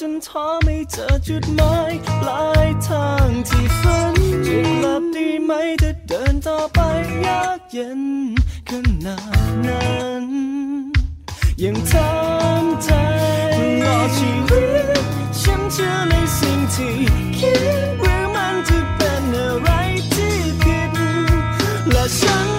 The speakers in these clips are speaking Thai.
จนท้อไม่เจอจุดหมายปลายทางที่ฝันจะกลับดีไหมถ้าเดินต่อไปยากเย็นขนาดนั้นยังทำใจตลอชีวิตฉันเชื่อในสิ่งที่คิดหรือมันจะเป็นอะไรที่ผิดและฉัน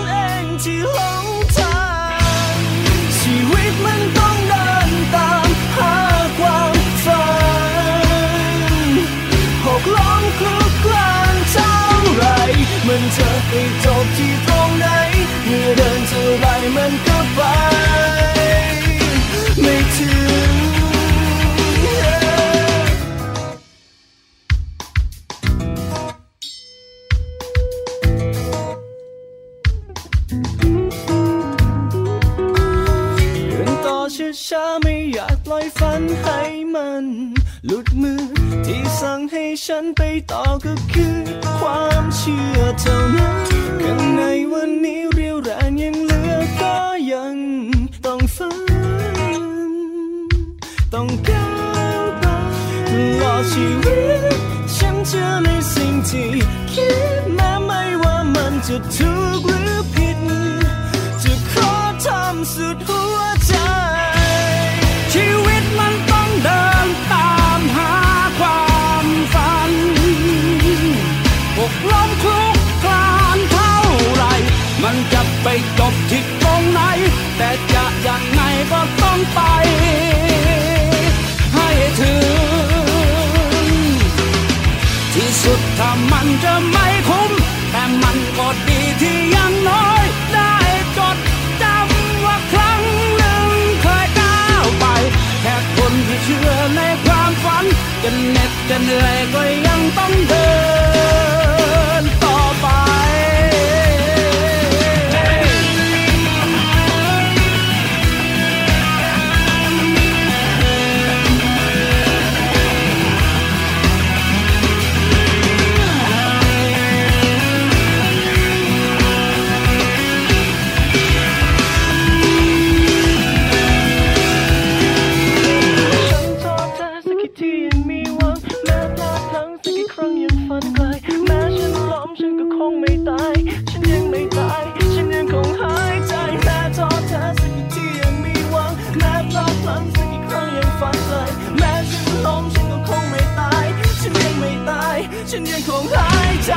ไปจบที่ตรงไหน เมื่อเดินเท่าไรมันก็ไป ไม่ถึง เดินต่อช้าๆไม่อยากปล่อยฝันให้มัน หลุดมือ ที่สั่งให้ฉันไปต่อก็คือ ความเชื่อเท่านั้นข้างในวันนี้เรียวแรงยังเหลือก็ยังต้องฝันต้องก้าวไปตลอดชีวิตฉันเชื่อในสิ่งที่คิดแม้ไม่ว่ามันจะถูกหรือผิด จะขอทำสุดหัว กล้มคลุกคลานเท่าไร มันจะไปจบที่ตรงไหน แต่จะยังไงก็ต้องไป ให้ถึง ที่สุดถ้ามันจะไม่คุ้ม แต่มันก็ดีที่ยังน้อยได้จดจำว่าครั้งหนึ่งเคยก้าวไป แค่คนที่เชื่อในความฝันจะเหน็ดจะเหนื่อยก็ยังต้องเดิน ฉันยังไม่ตาย ฉันยังคงหายใจแม้ท้อแท้สักกี่ทียังมีหวังแม้พลาดพลั้งสักกี่ครั้งยังฝันเลยแม้ฉันล้มฉันก็คงไม่ตาย ฉันยังไม่ตาย ฉันยังคงหายใจ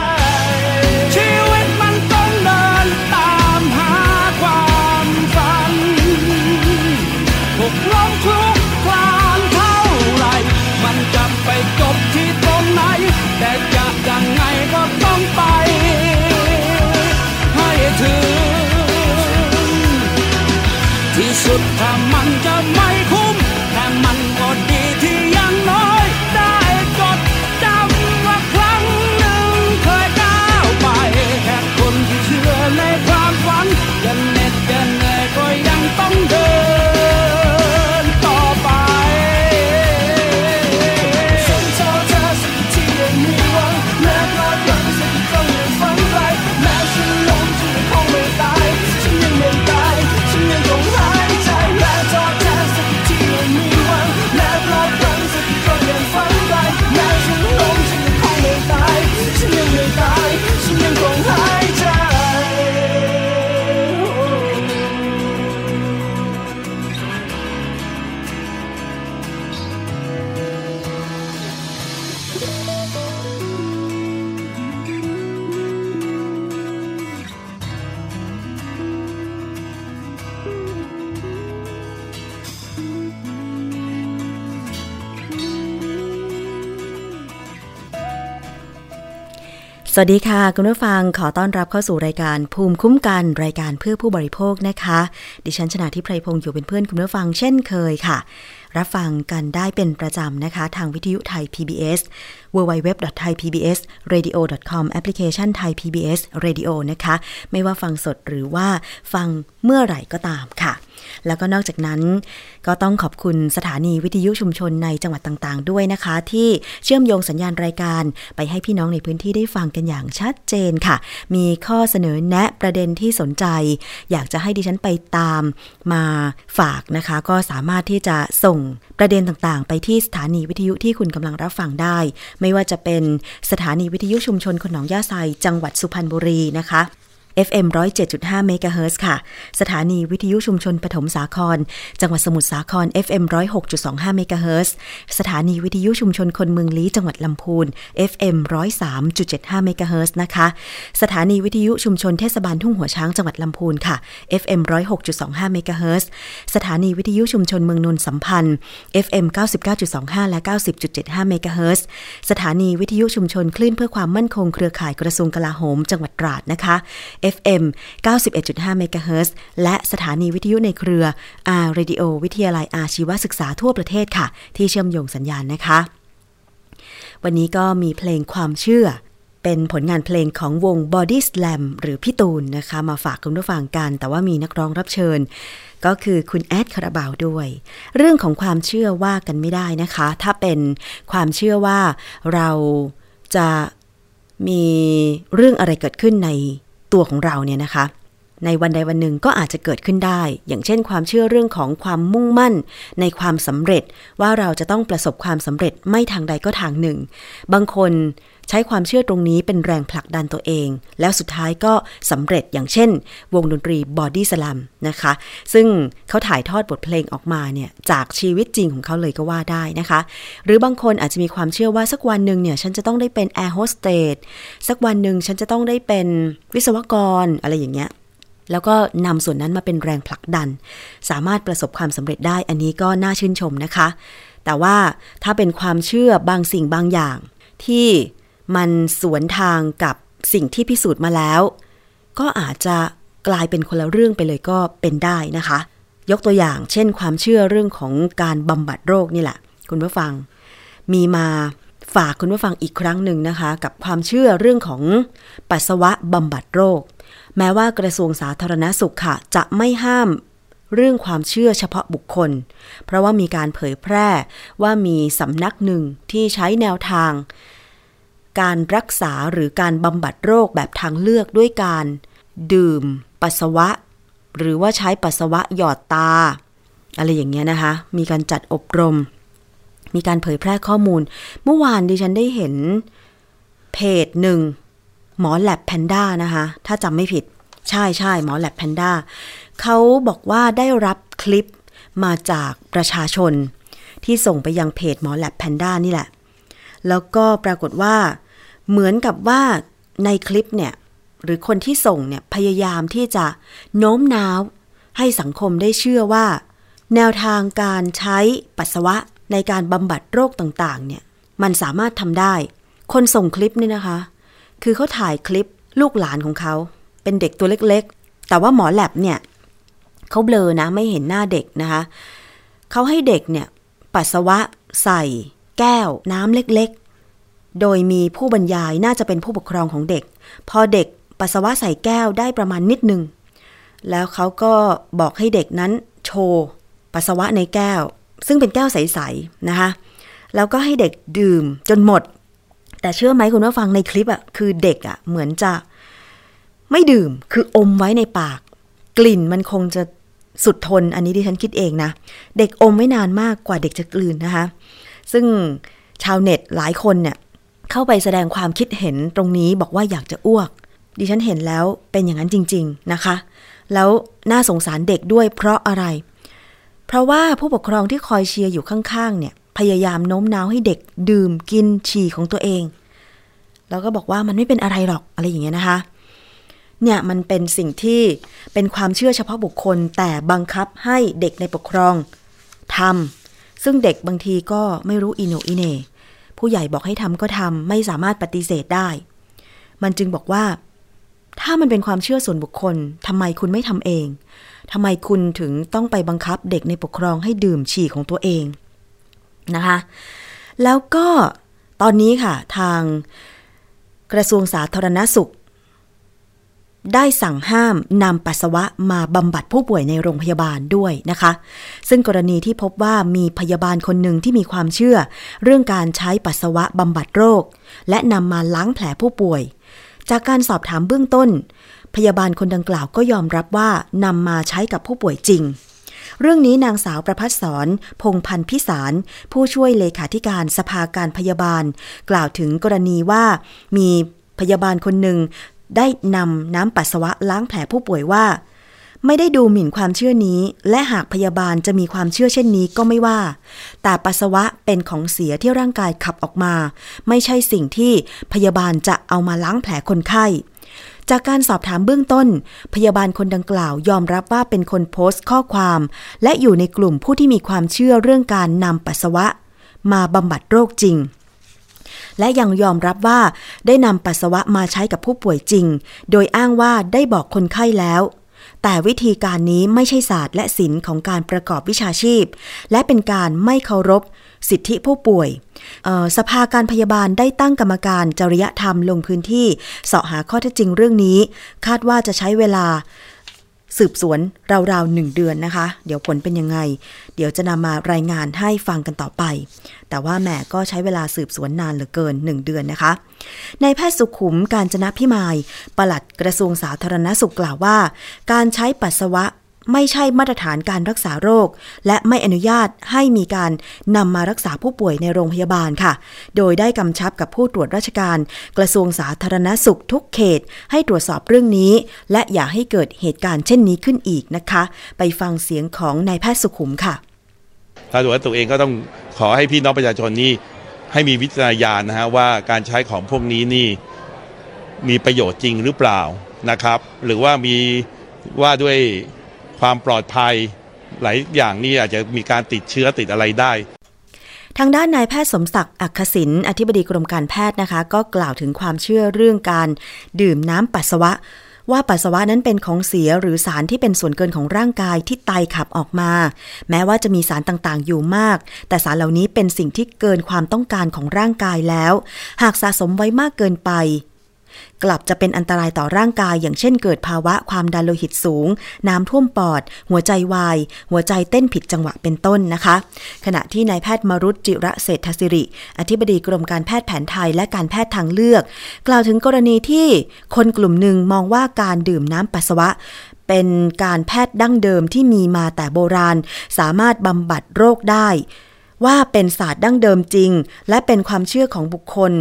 สวัสดีค่ะ คุณผู้ฟังขอต้อนรับเข้าสู่รายการภูมิคุ้มกันรายการเพื่อผู้บริโภคนะคะ ดิฉันชนะทิพไพรพงศ์อยู่เป็นเพื่อนคุณผู้ฟังเช่นเคยค่ะ รับฟังกันได้เป็นประจำนะคะ ทางวิทยุไทย PBS www.thaipbsradio.com แอปพลิเคชัน Thai PBS Radio นะคะ ไม่ว่าฟังสดหรือว่าฟังเมื่อไหร่ก็ตามค่ะแล้วก็นอกจากนั้นก็ต้องขอบคุณสถานีวิทยุชุมชนในจังหวัดต่างๆ ด้วยนะคะ ที่เชื่อมโยงสัญญาณรายการ ไปให้พี่น้องในพื้นที่ได้ฟังกันอย่างชัดเจนค่ะ มีข้อเสนอแนะประเด็นที่สนใจ อยากจะให้ดิฉันไปตามมาฝากนะคะ ก็สามารถที่จะส่งประเด็นต่างๆ ไปที่สถานีวิทยุที่คุณกำลังรับฟังได้ ไม่ว่าจะเป็นสถานีวิทยุชุมชนคนหนองย่าไซจังหวัดสุพรรณบุรีนะคะ FM 107.5เมกะเฮิร์ค่ะ สถานีวิทยุชุมชนปฐมสาคร จังหวัดสมุทรสาคร FM 106.25เมกะเฮิรตซ์สถานีวิทยุชุมชนคนเมืองลี้จังหวัดลำพูน FM 103.75เมกะเฮิรตซ์นะคะ สถานีวิทยุชุมชนเทศบาลทุ่งหัวช้างจังหวัดลำพูนค่ะ FM 106.25เมกะเฮิรตซ์สถานีวิทยุชุมชนเมืองนนสัมพันธ์ FM 99.25 และ 90.75เมกะเฮิรตซ์สถานีวิทยุชุมชนคลื่นเพื่อความมั่นคงเครือข่ายกระทรวงกลาโหม จังหวัดตราดนะคะ FM 91.5เมกะเฮิรตซ์และสถานีวิทยุในเครือ R Radio วิทยาลัยอาชีวศึกษาทั่วประเทศค่ะ ที่เชื่อมโยงสัญญาณนะคะ วันนี้ก็มีเพลงความเชื่อ เป็นผลงานเพลงของวง Body Slam หรือพี่ตูนนะคะ มาฝากคุณผู้ฟังกัน แต่ว่ามีนักร้องรับเชิญ ก็คือคุณแอดคาราบาวด้วย เรื่องของความเชื่อว่ากันไม่ได้นะคะ ถ้าเป็นความเชื่อว่าเราจะมีเรื่องอะไรเกิดขึ้นใน ตัวของเราเนี่ยนะคะ ในวันใดวันหนึ่งก็อาจจะเกิดขึ้นได้ อย่างเช่น ความเชื่อเรื่องของความมุ่งมั่น ในความสำเร็จว่าเราจะต้องประสบความสำเร็จไม่ทางใดก็ทางหนึ่ง บางคน ใช้ความเชื่อตรงนี้เป็นแรงผลักดันตัวเอง แล้วสุดท้ายก็สำเร็จอย่างเช่น วงดนตรี Body Slam นะคะ ซึ่งเขาถ่ายทอดบทเพลงออกมาเนี่ยจากชีวิตจริงของเขาเลยก็ว่าได้นะคะ หรือบางคนอาจจะมีความเชื่อว่าสักวันหนึ่งเนี่ยฉันจะต้องได้เป็นแอร์โฮสเตสสักวันหนึ่งฉันจะต้องได้เป็นวิศวกรอะไรอย่างเงี้ยแล้วก็นำส่วนนั้นมาเป็นแรงผลักดัน สามารถประสบความสำเร็จได้อันนี้ก็น่าชื่นชมนะคะ แต่ว่าถ้าเป็นความเชื่อบางสิ่งบางอย่าง ที่ มันสวนทางกับสิ่งที่พิสูจน์มาแล้ว ก็อาจจะกลายเป็นคนละเรื่องไปเลยก็เป็นได้นะคะ ยกตัวอย่างเช่นความเชื่อเรื่องของการบำบัดโรคนี่แหละ คุณผู้ฟัง มีมาฝากคุณผู้ฟังอีกครั้งหนึ่งนะคะ กับความเชื่อเรื่องของปัสสาวะบำบัดโรค แม้ว่ากระทรวงสาธารณสุขค่ะ จะไม่ห้ามเรื่องความเชื่อเฉพาะบุคคล เพราะว่ามีการเผยแพร่ว่ามีสำนักหนึ่งที่ใช้แนวทาง การรักษาหรือการบำบัดโรคแบบทางเลือกด้วยการ ดื่ม ปัสสาวะ หรือว่าใช้ปัสสาวะหยอดตา อะไรอย่างเงี้ยนะคะ มีการจัดอบรม มีการเผยแพร่ข้อมูล เมื่อวานดิฉันได้เห็นเพจหนึ่งหมอแลบแพนด้านะคะ ถ้าจำไม่ผิด ใช่ใช่หมอแลบแพนด้าเขาบอกว่าได้รับคลิปมาจากประชาชน ที่ส่งไปยังเพจหมอแลบแพนด้านี่แหละ แล้วก็ปรากฏว่า เหมือนกับว่าในคลิปเนี่ย หรือคนที่ส่งเนี่ย พยายามที่จะโน้มน้าว ให้สังคมได้เชื่อว่า แนวทางการใช้ปัสสาวะในการบำบัดโรคต่างๆ เนี่ย มันสามารถทำได้ คนส่งคลิปนี่นะคะ คือเขาถ่ายคลิปลูกหลานของเขา เป็นเด็กตัวเล็กๆ แต่ว่าหมอแลบเนี่ยเขาเบลอนะไม่เห็นหน้าเด็กนะคะเขาให้เด็กเนี่ย ปัสสาวะใส่ แก้วน้ำเล็กๆ โดยมีผู้บรรยายน่าจะเป็นผู้ปกครองของเด็ก พอเด็กปัสสาวะใส่แก้วได้ประมาณนิดหนึ่ง แล้วเขาก็บอกให้เด็กนั้นโชว์ปัสสาวะในแก้ว ซึ่งเป็นแก้วใสๆนะคะ แล้วก็ให้เด็กดื่มจนหมด แต่เชื่อไหมคุณผู้ฟังในคลิปอะ่ะคือเด็กอะ่ะเหมือนจะไม่ดื่มคืออมไว้ในปาก กลิ่นมันคงจะสุดทนอันนี้ดิฉันคิดเองนะ เด็กอมไม่นานมากกว่าเด็กจะกลืนนะคะ ซึ่งชาวเน็ตหลายคนเนี่ย เข้าไปแสดงความคิดเห็นตรงนี้บอกว่าอยากจะอ้วก ดิฉันเห็นแล้วเป็นอย่างนั้นจริง ๆนะคะ แล้วน่าสงสารเด็กด้วยเพราะอะไร เพราะว่าผู้ปกครองที่คอยเชียร์อยู่ข้างๆ เนี่ย พยายามโน้มน้าวให้เด็กดื่มกินฉี่ของตัวเอง แล้วก็บอกว่ามันไม่เป็นอะไรหรอกอะไรอย่างเงี้ยนะคะ เนี่ยมันเป็นสิ่งที่เป็นความเชื่อเฉพาะบุคคลแต่บังคับให้เด็กในปกครองทำซึ่งเด็กบางทีก็ไม่รู้อิโนอิเน ผู้ใหญ่บอกให้ทำก็ทำไม่สามารถปฏิเสธได้ มันจึงบอกว่า ถ้ามันเป็นความเชื่อส่วนบุคคลทำไมคุณไม่ทำเองทำไมคุณถึงต้องไปบังคับเด็กในปกครองให้ดื่มฉี่ของตัวเองนะคะ แล้วก็ตอนนี้ค่ะทางกระทรวงสาธารณสุข ได้สั่งห้ามนำปัสสาวะมาบำบัดผู้ป่วยในโรงพยาบาลด้วยนะคะ ซึ่งกรณีที่พบว่ามีพยาบาลคนหนึ่งที่มีความเชื่อ เรื่องการใช้ปัสสาวะบำบัดโรค และนำมาล้างแผลผู้ป่วย จากการสอบถามเบื้องต้น พยาบาลคนดังกล่าวก็ยอมรับว่านำมาใช้กับผู้ป่วยจริงเรื่องนี้นางสาวประพัฒสอนพงพันธ์พิสาร ผู้ช่วยเลขาธิการสภาการพยาบาล กล่าวถึงกรณีว่ามีพยาบาลคนหนึ่ง ได้นำน้ำปัสสาวะล้างแผลผู้ป่วยว่า ไม่ได้ดูหมิ่นความเชื่อนี้ และหากพยาบาลจะมีความเชื่อเช่นนี้ก็ไม่ว่า แต่ปัสสาวะเป็นของเสียที่ร่างกายขับออกมา ไม่ใช่สิ่งที่พยาบาลจะเอามาล้างแผลคนไข้จากการสอบถามเบื้องต้น พยาบาลคนดังกล่าวยอมรับว่าเป็นคนโพสต์ข้อความ และอยู่ในกลุ่มผู้ที่มีความเชื่อเรื่องการนำปัสสาวะ มาบำบัดโรคจริง และยังยอมรับว่า ได้นำปัสสาวะมาใช้กับผู้ป่วยจริง โดยอ้างว่าได้บอกคนไข้แล้ว แต่วิธีการนี้ไม่ใช่ศาสตร์และศิลป์ของการประกอบวิชาชีพ และเป็นการไม่เคารพ สิทธิผู้ป่วยออสภาการพยาบาลได้ตั้งกรรมการจริยธรรมลงพื้นที่เสาะหาข้อเท็จจริงเรื่องนี้ คาดว่าจะใช้เวลา สืบสวนราวๆหนึ่งเดือนนะคะ เดี๋ยวผลเป็นยังไง เดี๋ยวจะนำมารายงานให้ฟังกันต่อไป แต่ว่าแหมก็ใช้เวลาสืบสวนนานเหลือเกิน 1 เดือนนะคะนายแพทย์สุขุมการจนะพิมาย ปลัดกระทรวงสาธารณสุขกล่าวว่า การใช้ปัสสาวะ ไม่ใช่มาตรฐานการรักษาโรค และไม่อนุญาตให้มีการนำมารักษาผู้ป่วยในโรงพยาบาลค่ะ โดยได้กำชับกับผู้ตรวจราชการ กระทรวงสาธารณสุขทุกเขต ให้ตรวจสอบเรื่องนี้ และอย่าให้เกิดเหตุการณ์เช่นนี้ขึ้นอีกนะคะ ไปฟังเสียงของนายแพทย์สุขุมค่ะทางตรวจตัวเองก็ต้องขอให้พี่น้องประชาชนนี่ให้มีวิจารณญาณนะฮะว่าการใช้ของพวกนี้นี่มีประโยชน์จริงหรือเปล่านะครับ หรือว่ามีว่าด้วย ความปลอดภัย หลายอย่างนี่อาจจะมีการติดเชื้อติดอะไรได้ทางด้านนายแพทย์สมศักดิ์อักขศินอธิบดีกรมการแพทย์นะคะ ก็กล่าวถึงความเชื่อเรื่องการดื่มน้ำปัสสาวะ ว่าปัสสาวะนั้นเป็นของเสียหรือสารที่เป็นส่วนเกินของร่างกายที่ไตขับออกมา แม้ว่าจะมีสารต่างๆ อยู่มาก แต่สารเหล่านี้เป็นสิ่งที่เกินความต้องการของร่างกายแล้ว หากสะสมไว้มากเกินไป กลับจะเป็นอันตรายต่อร่างกาย อย่างเช่นเกิดภาวะความดันโลหิตสูง น้ำท่วมปอด หัวใจวาย หัวใจเต้นผิดจังหวะเป็นต้นนะคะ ขณะที่นายแพทย์มรุตจิระเศรษฐศิริ อธิบดีกรมการแพทย์แผนไทยและการแพทย์ทางเลือก กล่าวถึงกรณีที่คนกลุ่มหนึ่งมองว่าการดื่มน้ำปัสสาวะเป็นการแพทย์ดั้งเดิมที่มีมาแต่โบราณ สามารถบำบัดโรคได้ ว่าเป็นศาสตร์ดั้งเดิมจริง และเป็นความเชื่อของบุคคล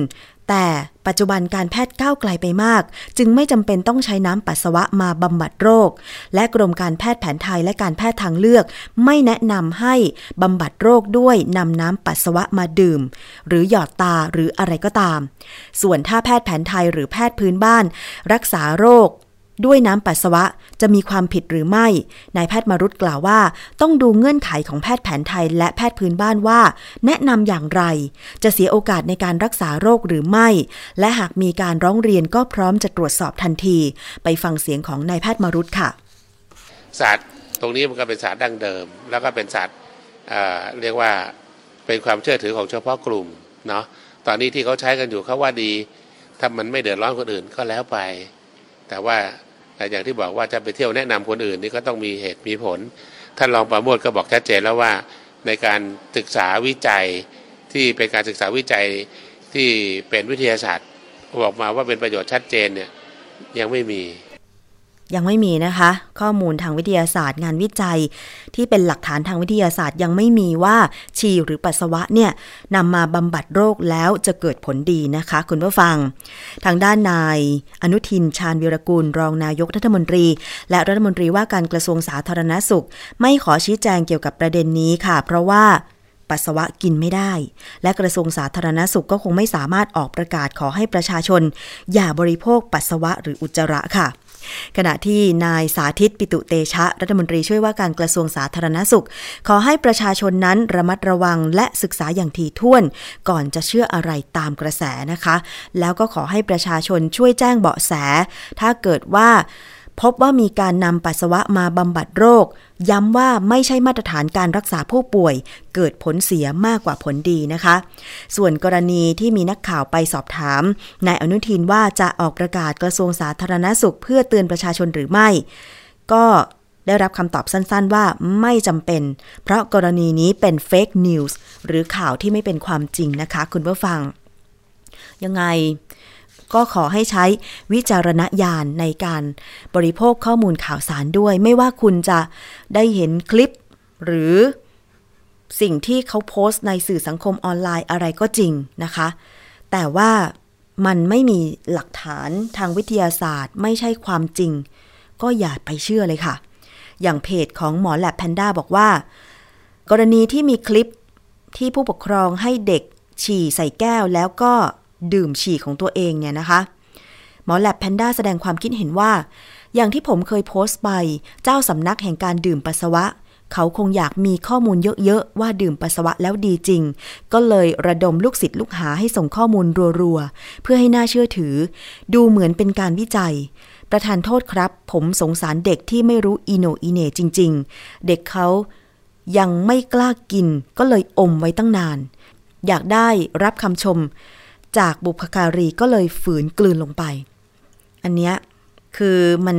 แต่ปัจจุบันการแพทย์ก้าวไกลไปมาก จึงไม่จำเป็นต้องใช้น้ำปัสสาวะมาบำบัดโรค และกรมการแพทย์แผนไทยและการแพทย์ทางเลือก ไม่แนะนำให้บำบัดโรคด้วยนำน้ำปัสสาวะมาดื่ม หรือหยอดตาหรืออะไรก็ตาม ส่วนถ้าแพทย์แผนไทยหรือแพทย์พื้นบ้าน รักษาโรค ด้วยน้ำปัสสาวะจะมีความผิดหรือไม่ นายแพทย์มารุตกล่าวว่า ต้องดูเงื่อนไขของแพทย์แผนไทยและแพทย์พื้นบ้านว่า แนะนำอย่างไร จะเสียโอกาสในการรักษาโรคหรือไม่ และหากมีการร้องเรียนก็พร้อมจะตรวจสอบทันที ไปฟังเสียงของนายแพทย์มารุตค่ะศาสตร์ตรงนี้มันก็เป็นศาสตร์ดั้งเดิม แล้วก็เป็นศาสตร์เอ่อเรียกว่าเป็นความเชื่อถือของเฉพาะกลุ่มเนาะตอนนี้ที่เขาใช้กันอยู่เขาว่าดีถ้ามันไม่เดือดร้อนคนอื่นก็แล้วไป แต่ว่า อย่างที่บอกว่าจะไปเที่ยวแนะนำคนอื่นนี่ก็ต้องมีเหตุมีผล ท่านรองประโมทก็บอกชัดเจนแล้วว่าในการศึกษาวิจัยที่เป็นการศึกษาวิจัยที่เป็นวิทยาศาสตร์บอกมาว่าเป็นประโยชน์ชัดเจนเนี่ยยังไม่มี ยังไม่มีนะคะ ข้อมูลทางวิทยาศาสตร์ งานวิจัย ที่เป็นหลักฐานทางวิทยาศาสตร์ยังไม่มีว่าฉี่หรือปัสสาวะเนี่ยนำมาบำบัดโรคแล้วจะเกิดผลดีนะคะ คุณผู้ฟัง ทางด้านนาย อนุทินชาญวิรกูลรองนายกรัฐมนตรี และรัฐมนตรีว่าการกระทรวงสาธารณสุข ไม่ขอชี้แจงเกี่ยวกับประเด็นนี้ค่ะ เพราะว่าปัสสาวะกินไม่ได้ และกระทรวงสาธารณสุขก็คงไม่สามารถออกประกาศขอให้ประชาชน อย่าบริโภคปัสสาวะหรืออุจจาระค่ะ ขณะที่นายสาธิตปิตุเตชะ รัฐมนตรีช่วยว่าการกระทรวงสาธารณสุข ขอให้ประชาชนนั้นระมัดระวังและศึกษาอย่างถี่ถ้วน ก่อนจะเชื่ออะไรตามกระแสนะคะ แล้วก็ขอให้ประชาชนช่วยแจ้งเบาะแส ถ้าเกิดว่า พบว่ามีการนำปัสสาวะมาบำบัดโรค ย้ำว่าไม่ใช่มาตรฐานการรักษาผู้ป่วย เกิดผลเสียมากกว่าผลดีนะคะ ส่วนกรณีที่มีนักข่าวไปสอบถามนายอนุทินว่าจะออกประกาศกระทรวงสาธารณสุข เพื่อเตือนประชาชนหรือไม่ ก็ได้รับคำตอบสั้นๆ ว่าไม่จำเป็น เพราะกรณีนี้เป็น fake newsหรือข่าวที่ไม่เป็นความจริงนะคะ คุณผู้ฟัง ยังไง ก็ขอให้ใช้วิจารณญาณในการบริโภคข้อมูลข่าวสารด้วย ไม่ว่าคุณจะได้เห็นคลิปหรือสิ่งที่เขาโพสต์ในสื่อสังคมออนไลน์อะไรก็จริงนะคะ แต่ว่ามันไม่มีหลักฐานทางวิทยาศาสตร์ ไม่ใช่ความจริง ก็อย่าไปเชื่อเลยค่ะ อย่างเพจของหมอแลบแพนด้าบอกว่า กรณีที่มีคลิปที่ผู้ปกครองให้เด็กฉี่ใส่แก้วแล้วก็ ดื่มฉี่ของตัวเองเนี่ยนะคะ หมอแลบแพนด้าแสดงความคิดเห็นว่า อย่างที่ผมเคยโพสต์ไป เจ้าสำนักแห่งการดื่มปัสสาวะ เขาคงอยากมีข้อมูลเยอะๆ ว่าดื่มปัสสาวะแล้วดีจริง ก็เลยระดมลูกศิษย์ลูกหาให้ส่งข้อมูลรัวๆ เพื่อให้น่าเชื่อถือ ดูเหมือนเป็นการวิจัยประธานโทษครับ ผมสงสารเด็กที่ไม่รู้อีโนอีเนจริง ๆ เด็กเขายังไม่กล้ากินก็เลยอมไว้ตั้งนาน อยากได้รับคำชม จากบุพการีก็เลยฝืนกลืนลงไป อันเนี้ยคือมัน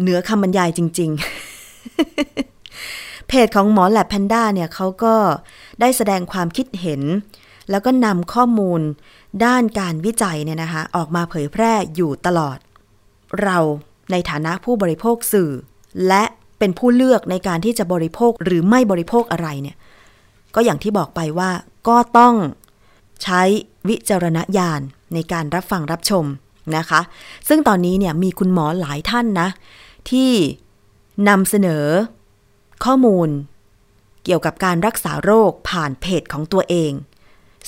เหนือคำบรรยายจริง ๆ เพจของหมอแลบแพนด้าเนี่ยเขาก็ได้แสดงความคิดเห็น แล้วก็นำข้อมูลด้านการวิจัยเนี่ยนะคะออกมาเผยแพร่อยู่ตลอด เราในฐานะผู้บริโภคสื่อ และเป็นผู้เลือกในการที่จะบริโภคหรือไม่บริโภคอะไรเนี่ย ก็อย่างที่บอกไปว่าก็ต้อง ใช้วิจารณญาณในการรับฟังรับชมนะคะ ซึ่งตอนนี้เนี่ยมีคุณหมอหลายท่านนะ ที่นำเสนอข้อมูลเกี่ยวกับการรักษาโรคผ่านเพจของตัวเอง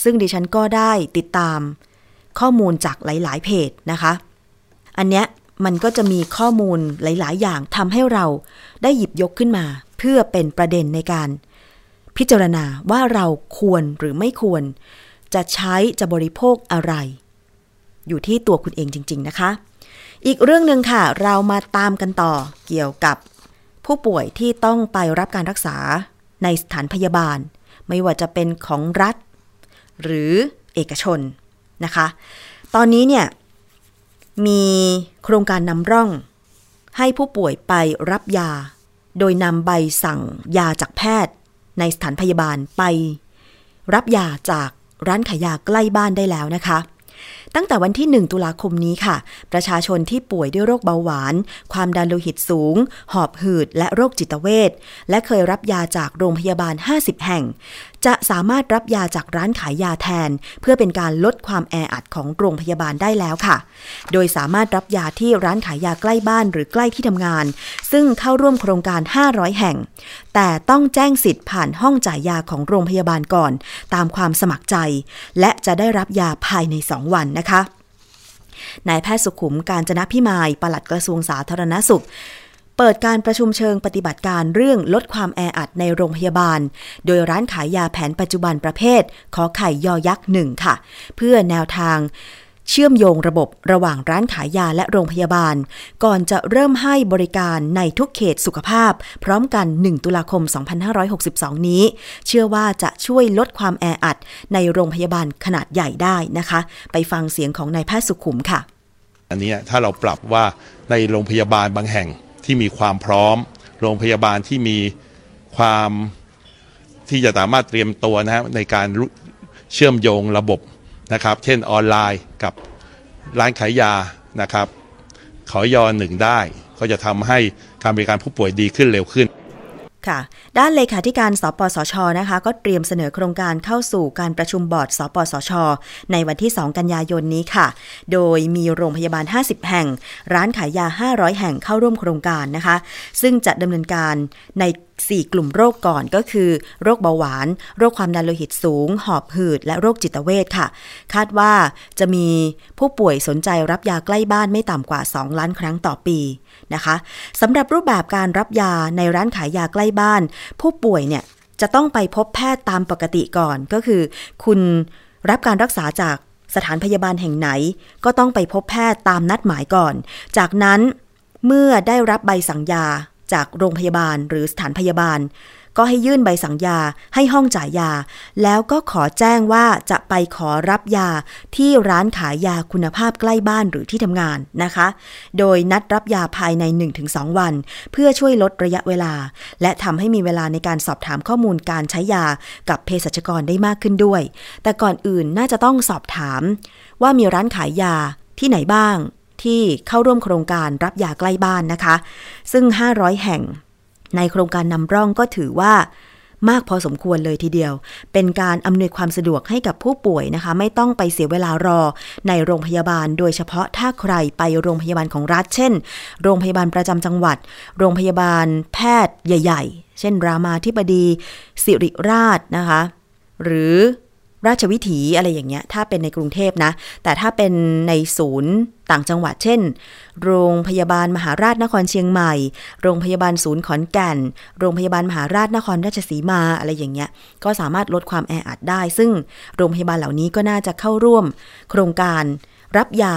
ซึ่งดิฉันก็ได้ติดตามข้อมูลจากหลาย ๆ เพจนะคะ อันเนี้ยมันก็จะมีข้อมูลหลาย ๆ อย่างทำให้เราได้หยิบยกขึ้นมา เพื่อเป็นประเด็นในการพิจารณาว่าเราควรหรือไม่ควร จะใช้จะบริโภคอะไร อยู่ที่ตัวคุณเองจริง ๆ นะคะ อีกเรื่องหนึ่งค่ะ เรามาตามกันต่อเกี่ยวกับ ผู้ป่วยที่ต้องไปรับการรักษาในสถานพยาบาล ไม่ว่าจะเป็นของรัฐ หรือเอกชนนะคะ ตอนนี้เนี่ยมีโครงการนำร่อง ให้ผู้ป่วยไปรับยา โดยนำใบสั่งยาจากแพทย์ ในสถานพยาบาลไป รับยาจาก ร้านขายยาใกล้บ้านได้แล้วนะคะ ตั้งแต่วันที่ 1 ตุลาคมนี้ค่ะ ประชาชนที่ป่วยด้วยโรคเบาหวาน ความดันโลหิตสูง หอบหืด และโรคจิตเวชและเคยรับยาจากโรงพยาบาล 50 แห่ง จะสามารถรับยาจากร้านขายยาแทน เพื่อเป็นการลดความแออัดของโรงพยาบาลได้แล้วค่ะ โดยสามารถรับยาที่ร้านขายยาใกล้บ้านหรือใกล้ที่ทำงาน ซึ่งเข้าร่วมโครงการ 500 แห่ง แต่ต้องแจ้งสิทธิ์ผ่านห้องจ่ายยาของโรงพยาบาลก่อน ตามความสมัครใจ และจะได้รับยาภายใน 2 วันนะคะนายแพทย์สุขุมการจนะพิมายปลัดกระทรวงสาธารณสุข เปิดการประชุมเชิงปฏิบัติการเรื่องลดความแออัดในโรงพยาบาล โดยร้านขายยาแผนปัจจุบันประเภท ขอไข่ยอยักษ์หนึ่งค่ะ เพื่อแนวทางเชื่อมโยงระบบระหว่างร้านขายยาและโรงพยาบาล ก่อนจะเริ่มให้บริการในทุกเขตสุขภาพ พร้อมกัน 1 ตุลาคม 2562 นี้ เชื่อว่าจะช่วยลดความแออัดในโรงพยาบาลขนาดใหญ่ได้นะคะ ไปฟังเสียงของนายแพทย์สุขุมค่ะ อันนี้ถ้าเราปรับว่าในโรงพยาบาลบางแห่ง ที่มีความพร้อม โรงพยาบาลที่มีความที่จะสามารถเตรียมตัวนะฮะในการเชื่อมโยงระบบนะครับ เช่นออนไลน์กับร้านขายยานะครับ ขอยอหนึ่งได้ ก็จะทำให้การบริการผู้ป่วยดีขึ้นเร็วขึ้น ค่ะ ด้านเลขาธิการสปสชนะคะ ก็เตรียมเสนอโครงการเข้าสู่การประชุมบอร์ด สปสช ในวันที่ 2 กันยายนนี้ค่ะ โดยมีโรงพยาบาล 50 แห่ง ร้านขายยา 500 แห่งเข้าร่วมโครงการนะคะ ซึ่งจะดำเนินการใน 4 กลุ่มโรคก่อนก็คือ โรคเบาหวาน โรคความดันโลหิตสูง หอบหืด และโรคจิตเวทค่ะ คาดว่าจะมีผู้ป่วยสนใจรับยาใกล้บ้านไม่ต่ำกว่า 2 ล้านครั้งต่อปีนะคะสำหรับรูปแบบการรับยาในร้านขายยาใกล้บ้าน ผู้ป่วยเนี่ยจะต้องไปพบแพทย์ตามปกติก่อนก็คือ คุณรับการรักษาจากสถานพยาบาลแห่งไหน ก็ต้องไปพบแพทย์ตามนัดหมายก่อน จากนั้นเมื่อได้รับใบสั่งยา จากโรงพยาบาลหรือสถานพยาบาล ก็ให้ยื่นใบสั่งยาให้ห้องจ่ายยา แล้วก็ขอแจ้งว่าจะไปขอรับยาที่ร้านขายยาคุณภาพใกล้บ้านหรือที่ทำงานนะคะ โดยนัดรับยาภายใน 1-2 วัน เพื่อช่วยลดระยะเวลา และทำให้มีเวลาในการสอบถามข้อมูลการใช้ยากับเภสัชกรได้มากขึ้นด้วย แต่ก่อนอื่นน่าจะต้องสอบถาม ว่ามีร้านขายยาที่ไหนบ้าง ที่เข้าร่วมโครงการรับยาใกล้บ้านนะคะ ซึ่ง 500 แห่งในโครงการนำร่องก็ถือว่ามากพอสมควรเลยทีเดียว เป็นการอำนวยความสะดวกให้กับผู้ป่วยนะคะ ไม่ต้องไปเสียเวลารอในโรงพยาบาล โดยเฉพาะถ้าใครไปโรงพยาบาลของรัฐ เช่น โรงพยาบาลประจำจังหวัด โรงพยาบาลแพทย์ใหญ่ ๆ เช่น รามาธิบดี สิริราชนะคะ หรือ ราชวิถีอะไรอย่างเงี้ย ถ้าเป็นในกรุงเทพนะ แต่ถ้าเป็นในศูนย์ต่างจังหวัด เช่น โรงพยาบาลมหาราชนครเชียงใหม่ โรงพยาบาลศูนย์ขอนแก่น โรงพยาบาลมหาราชนครราชสีมาอะไรอย่างเงี้ย ก็สามารถลดความแออัดได้ ซึ่งโรงพยาบาลเหล่านี้ก็น่าจะเข้าร่วม โครงการรับยา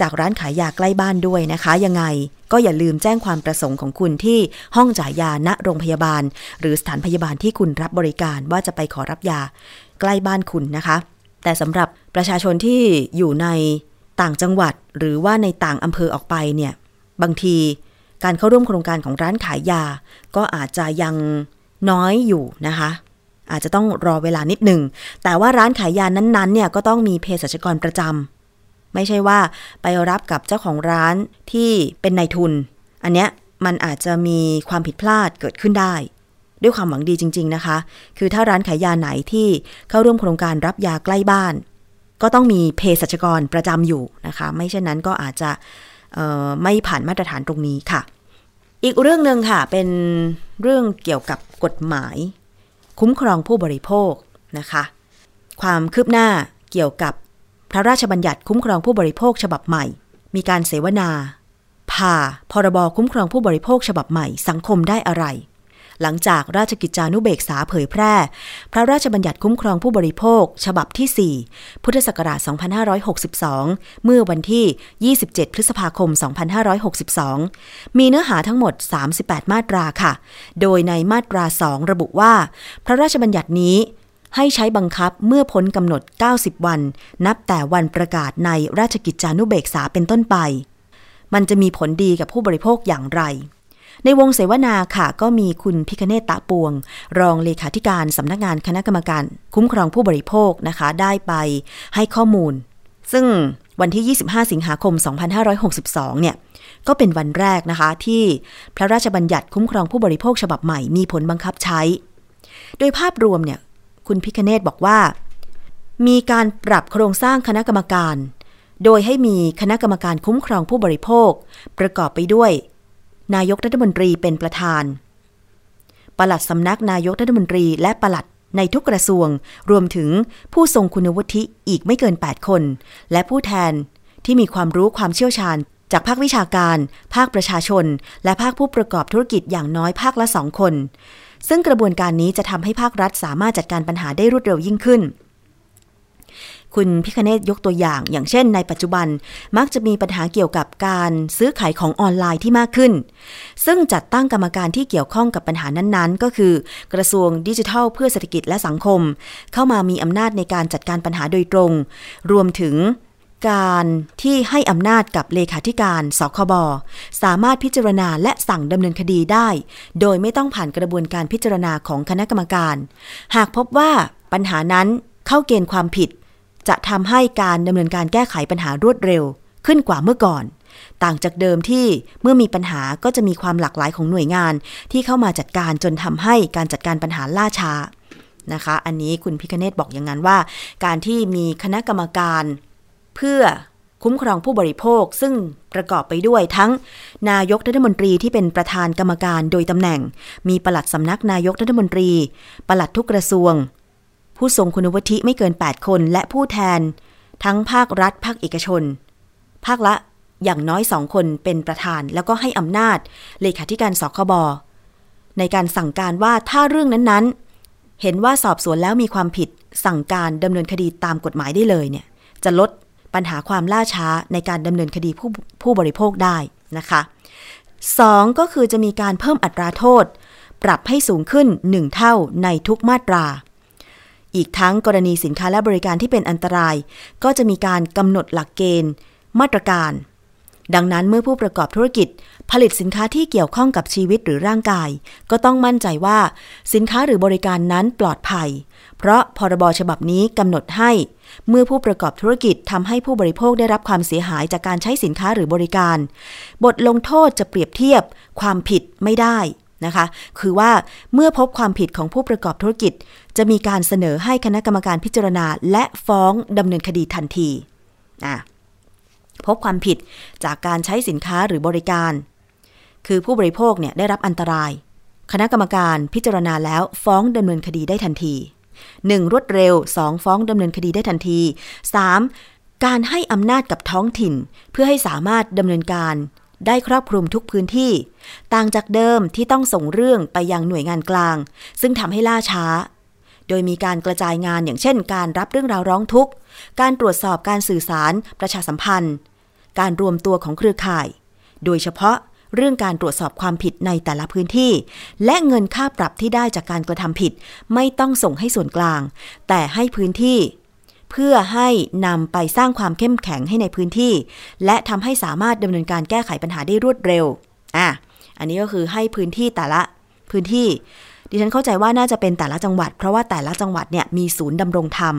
จากร้านขายยาใกล้บ้านด้วยนะคะ ยังไงก็อย่าลืมแจ้งความประสงค์ของคุณที่ห้องจ่ายยาณโรงพยาบาล หรือสถานพยาบาลที่คุณรับบริการว่าจะไปขอรับยา ใกล้บ้านคุณนะคะ แต่สำหรับประชาชนที่อยู่ในต่างจังหวัดหรือว่าในต่างอำเภอออกไปเนี่ย บางทีการเข้าร่วมโครงการของร้านขายยา ก็อาจจะยังน้อยอยู่นะคะ อาจจะต้องรอเวลานิดหนึ่ง แต่ว่าร้านขายยานั้นๆเนี่ยก็ต้องมีเภสัชกรประจำไม่ใช่ว่าไปรับกับเจ้าของร้านที่เป็นนายทุน อันเนี้ยมันอาจจะมีความผิดพลาดเกิดขึ้นได้ ด้วยความหวังดีจริง ๆนะคะ คือถ้าร้านขายยาไหนที่เข้าร่วมโครงการรับยาใกล้บ้าน ก็ต้องมีเภสัชกรประจำอยู่นะคะ ไม่เช่นนั้นก็อาจจะไม่ผ่านมาตรฐานตรงนี้ค่ะ อีกเรื่องหนึ่งค่ะ เป็นเรื่องเกี่ยวกับกฎหมาย คุ้มครองผู้บริโภคนะคะ ความคืบหน้าเกี่ยวกับพระราชบัญญัติคุ้มครองผู้บริโภคฉบับใหม่ มีการเสวนาผ่าพรบคุ้มครองผู้บริโภคฉบับใหม่ สังคมได้อะไร หลังจากราชกิจจานุเบกษาเผยแพร่ พระราชบัญญัติคุ้มครองผู้บริโภค ฉบับที่ 4 พุทธศักราช 2562 เมื่อวันที่ 27 พฤษภาคม 2562 มีเนื้อหาทั้งหมด 38 มาตราค่ะ โดยในมาตรา 2 ระบุว่า พระราชบัญญัตินี้ให้ใช้บังคับเมื่อพ้นกำหนด 90 วัน นับแต่วันประกาศในราชกิจจานุเบกษาเป็นต้นไป มันจะมีผลดีกับผู้บริโภคอย่างไร ในวงเสวนาค่ะก็มีคุณพิคเนตตะปวง รองเลขาธิการสำนักงานคณะกรรมการ คุ้มครองผู้บริโภคนะคะ ได้ไปให้ข้อมูล ซึ่งวันที่ 25 สิงหาคม 2562 เนี่ย ก็เป็นวันแรกนะคะ ที่พระราชบัญญัติคุ้มครองผู้บริโภคฉบับใหม่มีผลบังคับใช้ โดยภาพรวมเนี่ย คุณพิคเนตบอกว่า มีการปรับโครงสร้างคณะกรรมการ โดยให้มีคณะกรรมการคุ้มครองผู้บริโภค ประกอบไปด้วย นายกรัฐมนตรีเป็นประธานปลัดสำนักนายกรัฐมนตรีและปลัดในทุกกระทรวง รวมถึงผู้ทรงคุณวุฒิอีกไม่เกิน 8 คน และผู้แทนที่มีความรู้ความเชี่ยวชาญ จากภาควิชาการ ภาคประชาชน และภาคผู้ประกอบธุรกิจอย่างน้อยภาคละสองคน ซึ่งกระบวนการนี้จะทำให้ภาครัฐสามารถจัดการปัญหาได้รวดเร็วยิ่งขึ้น คุณพิคเนตยกตัวอย่าง อย่างเช่น ในปัจจุบันมักจะมีปัญหาเกี่ยวกับการซื้อขายของออนไลน์ที่มากขึ้น ซึ่งจัดตั้งกรรมการที่เกี่ยวข้องกับปัญหานั้นๆ ก็คือ กระทรวงดิจิทัล เพื่อเศรษฐกิจและสังคม เข้ามามีอำนาจในการจัดการปัญหาโดยตรง รวมถึงการที่ให้อำนาจกับเลขาธิการสคบสามารถพิจารณาและสั่งดำเนินคดีได้ โดยไม่ต้องผ่านกระบวนการพิจารณาของคณะกรรมการ หากพบว่าปัญหานั้นเข้าเกณฑ์ความผิด จะทำให้การดำเนินการแก้ไขปัญหารวดเร็วขึ้นกว่าเมื่อก่อน ต่างจากเดิมที่เมื่อมีปัญหาก็จะมีความหลากหลายของหน่วยงาน ที่เข้ามาจัดการจนทำให้การจัดการปัญหาล่าช้านะคะ อันนี้คุณพิคเนตบอกอย่างนั้นว่า การที่มีคณะกรรมการเพื่อคุ้มครองผู้บริโภคซึ่งประกอบไปด้วยทั้ง นายกรัฐมนตรีที่เป็นประธานกรรมการโดยตำแหน่ง มีปลัดสำนักนายกรัฐมนตรี ปลัดทุกกระทรวง ผู้ทรงคุณวุฒิไม่เกิน 8 คน และผู้แทน ทั้งภาครัฐ ภาคเอกชน ภาคละอย่างน้อยสองคนเป็นประธาน แล้วก็ให้อำนาจเลขาธิการสคบในการสั่งการว่าถ้าเรื่องนั้นๆ เห็นว่าสอบสวนแล้วมีความผิด สั่งการดำเนินคดีตามกฎหมายได้เลยเนี่ย จะลดปัญหาความล่าช้าในการดำเนินคดีผู้ผู้บริโภคได้นะคะสองก็คือจะมีการเพิ่มอัตราโทษ ปรับให้สูงขึ้น 1 เท่าในทุกมาตรา อีกทั้งกรณีสินค้าและบริการที่เป็นอันตราย ก็จะมีการกำหนดหลักเกณฑ์ มาตรการ ดังนั้นเมื่อผู้ประกอบธุรกิจ ผลิตสินค้าที่เกี่ยวข้องกับชีวิตหรือร่างกาย ก็ต้องมั่นใจว่า สินค้าหรือบริการนั้นปลอดภัย เพราะพรบฉบับนี้กำหนดให้ เมื่อผู้ประกอบธุรกิจทำให้ผู้บริโภคได้รับความเสียหายจากการใช้สินค้าหรือบริการ บทลงโทษจะเปรียบเทียบ ความผิดไม่ได้ นะคะ คือว่าเมื่อพบความผิดของผู้ประกอบธุรกิจ จะมีการเสนอให้คณะกรรมการพิจารณา และฟ้องดำเนินคดีทันทีอะพบความผิดจากการใช้สินค้าหรือบริการ คือผู้บริโภคเนี่ยได้รับอันตราย คณะกรรมการพิจารณาแล้วฟ้องดำเนินคดีได้ทันที 1. รวดเร็ว 2. ฟ้องดำเนินคดีได้ทันที 3. การให้อำนาจกับท้องถิ่น เพื่อให้สามารถดำเนินการ ได้ครอบคลุมทุกพื้นที่ ต่างจากเดิมที่ต้องส่งเรื่องไปยังหน่วยงานกลาง ซึ่งทำให้ล่าช้า โดยมีการกระจายงานอย่างเช่น การรับเรื่องราวร้องทุกข์ การตรวจสอบการสื่อสาร ประชาสัมพันธ์ การรวมตัวของเครือข่าย โดยเฉพาะเรื่องการตรวจสอบความผิดในแต่ละพื้นที่ และเงินค่าปรับที่ได้จากการกระทำผิด ไม่ต้องส่งให้ส่วนกลาง แต่ให้พื้นที่ เพื่อให้นำไปสร้างความเข้มแข็งให้ในพื้นที่ และทำให้สามารถดำเนินการแก้ไขปัญหาได้รวดเร็วอะอันนี้ก็คือให้พื้นที่แต่ละพื้นที่ ดิฉันเข้าใจว่าน่าจะเป็นแต่ละจังหวัด เพราะว่าแต่ละจังหวัดเนี่ยมีศูนย์ดำรงธรรม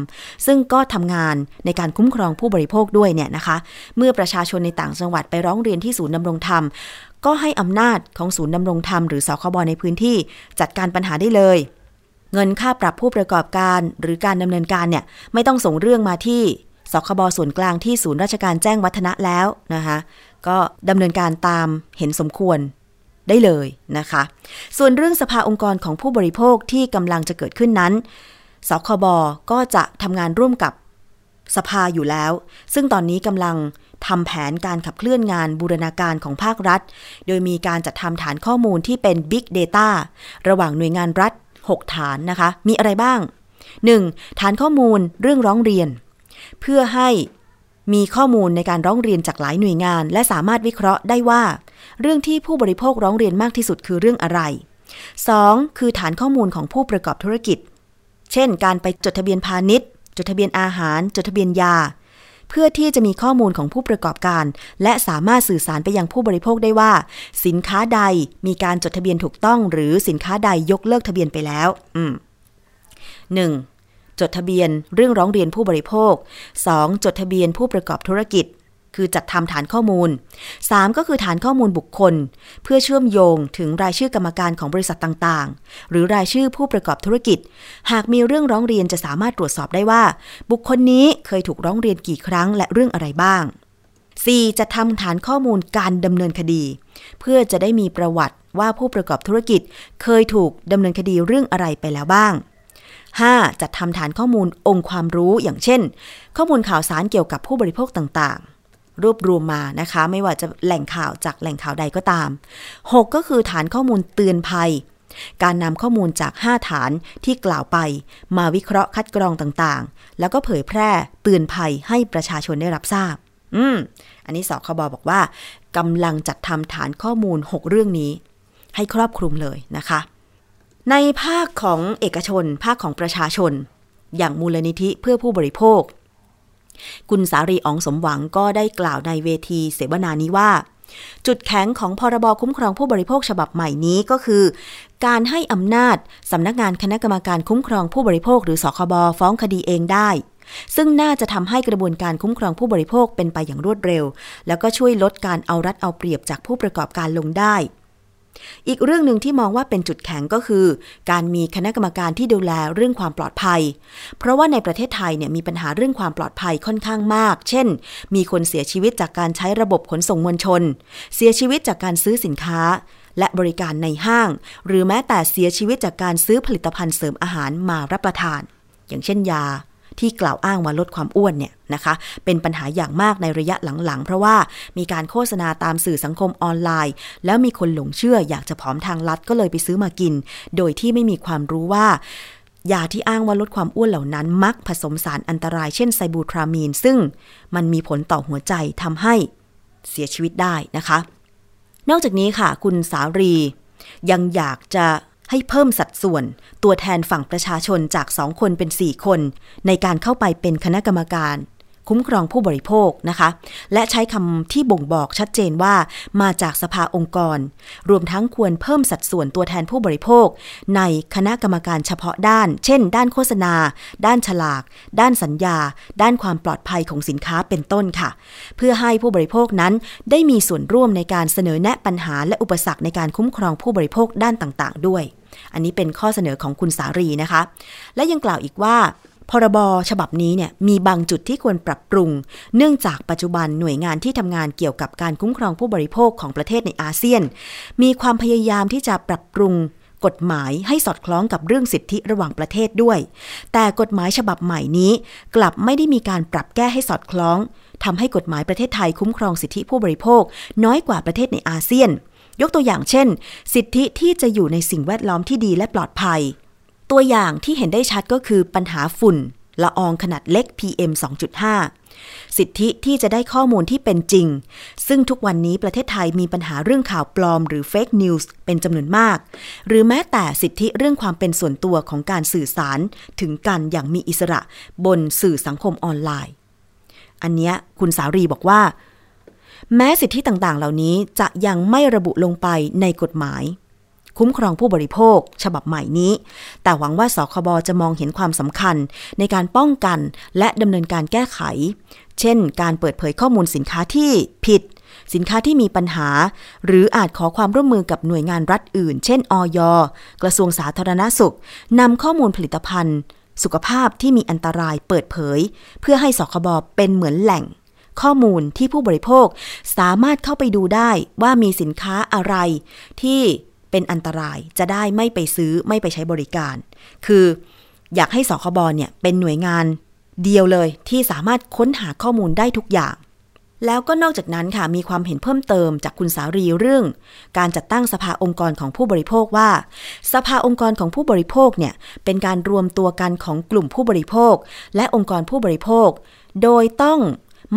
ซึ่งก็ทำงานในการคุ้มครองผู้บริโภคด้วยเนี่ยนะคะ เมื่อประชาชนในต่างจังหวัดไปร้องเรียนที่ศูนย์ดำรงธรรม ก็ให้อำนาจของศูนย์ดำรงธรรมหรือสคบในพื้นที่ จัดการปัญหาได้เลย เงินค่าปรับผู้ประกอบการ หรือการดำเนินการเนี่ยไม่ต้องส่งเรื่องมาที่สคบส่วนกลางที่ศูนย์ราชการแจ้งวัฒนะแล้วนะคะก็ดำเนินการตามเห็นสมควรได้เลยนะคะ ส่วนเรื่องสภาองค์กรของผู้บริโภคที่กำลังจะเกิดขึ้นนั้น สคบก็จะทำงานร่วมกับสภาอยู่แล้ว ซึ่งตอนนี้กำลังทำแผนการขับเคลื่อนงานบูรณาการของภาครัฐ โดยมีการจัดทำฐานข้อมูลที่เป็น Big Data ระหว่างหน่วยงานรัฐ 6 ฐานนะคะ มีอะไรบ้าง 1. ฐานข้อมูลเรื่องร้องเรียน เพื่อให้มีข้อมูลในการร้องเรียนจากหลายหน่วยงาน และสามารถวิเคราะห์ได้ว่า เรื่องที่ผู้บริโภคร้องเรียนมากที่สุดคือเรื่องอะไร 2. คือฐานข้อมูลของผู้ประกอบธุรกิจ เช่น การไปจดทะเบียนพาณิชย์ จดทะเบียนอาหาร จดทะเบียนยา เพื่อที่จะมีข้อมูลของผู้ประกอบการ และสามารถสื่อสารไปยังผู้บริโภคได้ว่า สินค้าใดมีการจดทะเบียนถูกต้อง หรือสินค้าใดยกเลิกทะเบียนไปแล้ว อืมหนึ่งจดทะเบียนเรื่องร้องเรียนผู้บริโภค 2. จดทะเบียนผู้ประกอบธุรกิจ คือจัดทำฐานข้อมูล 3. ก็คือฐานข้อมูลบุคคล เพื่อเชื่อมโยงถึงรายชื่อกรรมการของบริษัทต่างๆ หรือรายชื่อผู้ประกอบธุรกิจ หากมีเรื่องร้องเรียนจะสามารถตรวจสอบได้ว่า บุคคลนี้เคยถูกร้องเรียนกี่ครั้งและเรื่องอะไรบ้าง 4. จะทำฐานข้อมูลการดำเนินคดี เพื่อจะได้มีประวัติว่าผู้ประกอบธุรกิจ เคยถูกดำเนินคดีเรื่องอะไรไปแล้วบ้าง 5. จัดทำฐานข้อมูลองค์ความรู้อย่างเช่น ข้อมูลข่าวสารเกี่ยวกับผู้บริโภคต่างๆ รวบรวมมานะคะ ไม่ว่าจะแหล่งข่าวจากแหล่งข่าวใดก็ตาม 6 ก็คือฐานข้อมูลเตือนภัย การนำข้อมูลจาก 5 ฐานที่กล่าวไป มาวิเคราะห์คัดกรองต่างๆ แล้วก็เผยแพร่เตือนภัยให้ประชาชนได้รับทราบ อืม อันนี้สคบบอกว่ากำลังจัดทำฐานข้อมูล 6 เรื่องนี้ ให้ครอบคลุมเลยนะคะ ในภาคของเอกชน ภาคของประชาชน อย่างมูลนิธิเพื่อผู้บริโภค คุณสารีอองสมหวังก็ได้กล่าวในเวทีเสวนานี้ว่า จุดแข็งของพรบคุ้มครองผู้บริโภคฉบับใหม่นี้ก็คือ การให้อำนาจสำนักงานคณะกรรมการคุ้มครองผู้บริโภคหรือสคบฟ้องคดีเองได้ซึ่งน่าจะทำให้กระบวนการคุ้มครองผู้บริโภคเป็นไปอย่างรวดเร็ว แล้วก็ช่วยลดการเอารัดเอาเปรียบจากผู้ประกอบการลงได้ อีกเรื่องหนึ่งที่มองว่าเป็นจุดแข็งก็คือ การมีคณะกรรมการที่ดูแลเรื่องความปลอดภัย เพราะว่าในประเทศไทยเนี่ยมีปัญหาเรื่องความปลอดภัยค่อนข้างมาก เช่น มีคนเสียชีวิตจากการใช้ระบบขนส่งมวลชน เสียชีวิตจากการซื้อสินค้า และบริการในห้าง หรือแม้แต่เสียชีวิตจากการซื้อผลิตภัณฑ์เสริมอาหารมารับประทาน อย่างเช่นยา ที่กล่าวอ้างว่าลดความอ้วนเนี่ยนะคะ เป็นปัญหาอย่างมากในระยะหลังๆ เพราะว่ามีการโฆษณาตามสื่อสังคมออนไลน์ แล้วมีคนหลงเชื่ออยากจะผอมทางลัดก็เลยไปซื้อมากิน โดยที่ไม่มีความรู้ว่ายาที่อ้างว่าลดความอ้วนเหล่านั้น มักผสมสารอันตรายเช่นไซบูทรามีน ซึ่งมันมีผลต่อหัวใจทำให้เสียชีวิตได้นะคะ นอกจากนี้ค่ะ คุณสารียังอยากจะ ให้เพิ่มสัดส่วนตัวแทนฝั่งประชาชนจากสองคนเป็น 4 คน ในการเข้าไปเป็นคณะกรรมการ คุ้มครองผู้บริโภคนะคะ และใช้คำที่บ่งบอกชัดเจนว่ามาจากสภาองค์กร รวมทั้งควรเพิ่มสัดส่วนตัวแทนผู้บริโภค ในคณะกรรมการเฉพาะด้าน เช่น ด้านโฆษณา ด้านฉลาก ด้านสัญญา ด้านความปลอดภัยของสินค้าเป็นต้นค่ะ เพื่อให้ผู้บริโภคนั้นได้มีส่วนร่วมในการเสนอแนะปัญหา และอุปสรรคในการคุ้มครองผู้บริโภคด้านต่าง ๆ ด้วย อันนี้เป็นข้อเสนอของคุณสารีนะคะ และยังกล่าวอีกว่า พรบฉบับนี้เนี่ยมีบางจุดที่ควรปรับปรุง เนื่องจากปัจจุบันหน่วยงานที่ทำงานเกี่ยวกับการคุ้มครองผู้บริโภคของประเทศในอาเซียน มีความพยายามที่จะปรับปรุงกฎหมายให้สอดคล้องกับเรื่องสิทธิระหว่างประเทศด้วย แต่กฎหมายฉบับใหม่นี้ กลับไม่ได้มีการปรับแก้ให้สอดคล้องทำให้กฎหมายประเทศไทยคุ้มครองสิทธิผู้บริโภค น้อยกว่าประเทศในอาเซียน ยกตัวอย่างเช่น สิทธิที่จะอยู่ในสิ่งแวดล้อมที่ดีและปลอดภัย ตัวอย่างที่เห็นได้ชัดก็คือปัญหาฝุ่น ละอองขนาดเล็ก PM 2.5 สิทธิที่จะได้ข้อมูลที่เป็นจริง ซึ่งทุกวันนี้ประเทศไทยมีปัญหาเรื่องข่าวปลอมหรือ Fake News เป็นจำนวนมาก หรือแม้แต่สิทธิเรื่องความเป็นส่วนตัวของการสื่อสารถึงกันอย่างมีอิสระบนสื่อสังคมออนไลน์ อันเนี้ยคุณสารีบอกว่า แม้สิทธิต่างๆ เหล่านี้จะยังไม่ระบุลงไปในกฎหมาย คุ้มครองผู้บริโภค ฉบับใหม่นี้ แต่หวังว่าสคบจะมองเห็นความสำคัญในการป้องกันและดำเนินการแก้ไข เช่น การเปิดเผยข้อมูลสินค้าที่ผิด สินค้าที่มีปัญหา หรืออาจขอความร่วมมือกับหน่วยงานรัฐอื่น เช่น อยกระทรวงสาธารณสุขนำข้อมูลผลิตภัณฑ์ สุขภาพที่มีอันตรายเปิดเผย เพื่อให้สคบเป็นเหมือนแหล่งข้อมูลที่ผู้บริโภคสามารถเข้าไปดูได้ว่ามีสินค้าอะไรที่ เป็นอันตรายจะได้ไม่ไปซื้อไม่ไปใช้บริการ คืออยากให้สคบเนี่ยเป็นหน่วยงานเดียวเลยที่สามารถค้นหาข้อมูลได้ทุกอย่าง แล้วก็นอกจากนั้นค่ะมีความเห็นเพิ่มเติมจากคุณสารีเรื่อง การจัดตั้งสภาองค์กรของผู้บริโภคว่า สภาองค์กรของผู้บริโภคเนี่ยเป็นการรวมตัวกันของกลุ่มผู้บริโภค และองค์กรผู้บริโภค โดยต้อง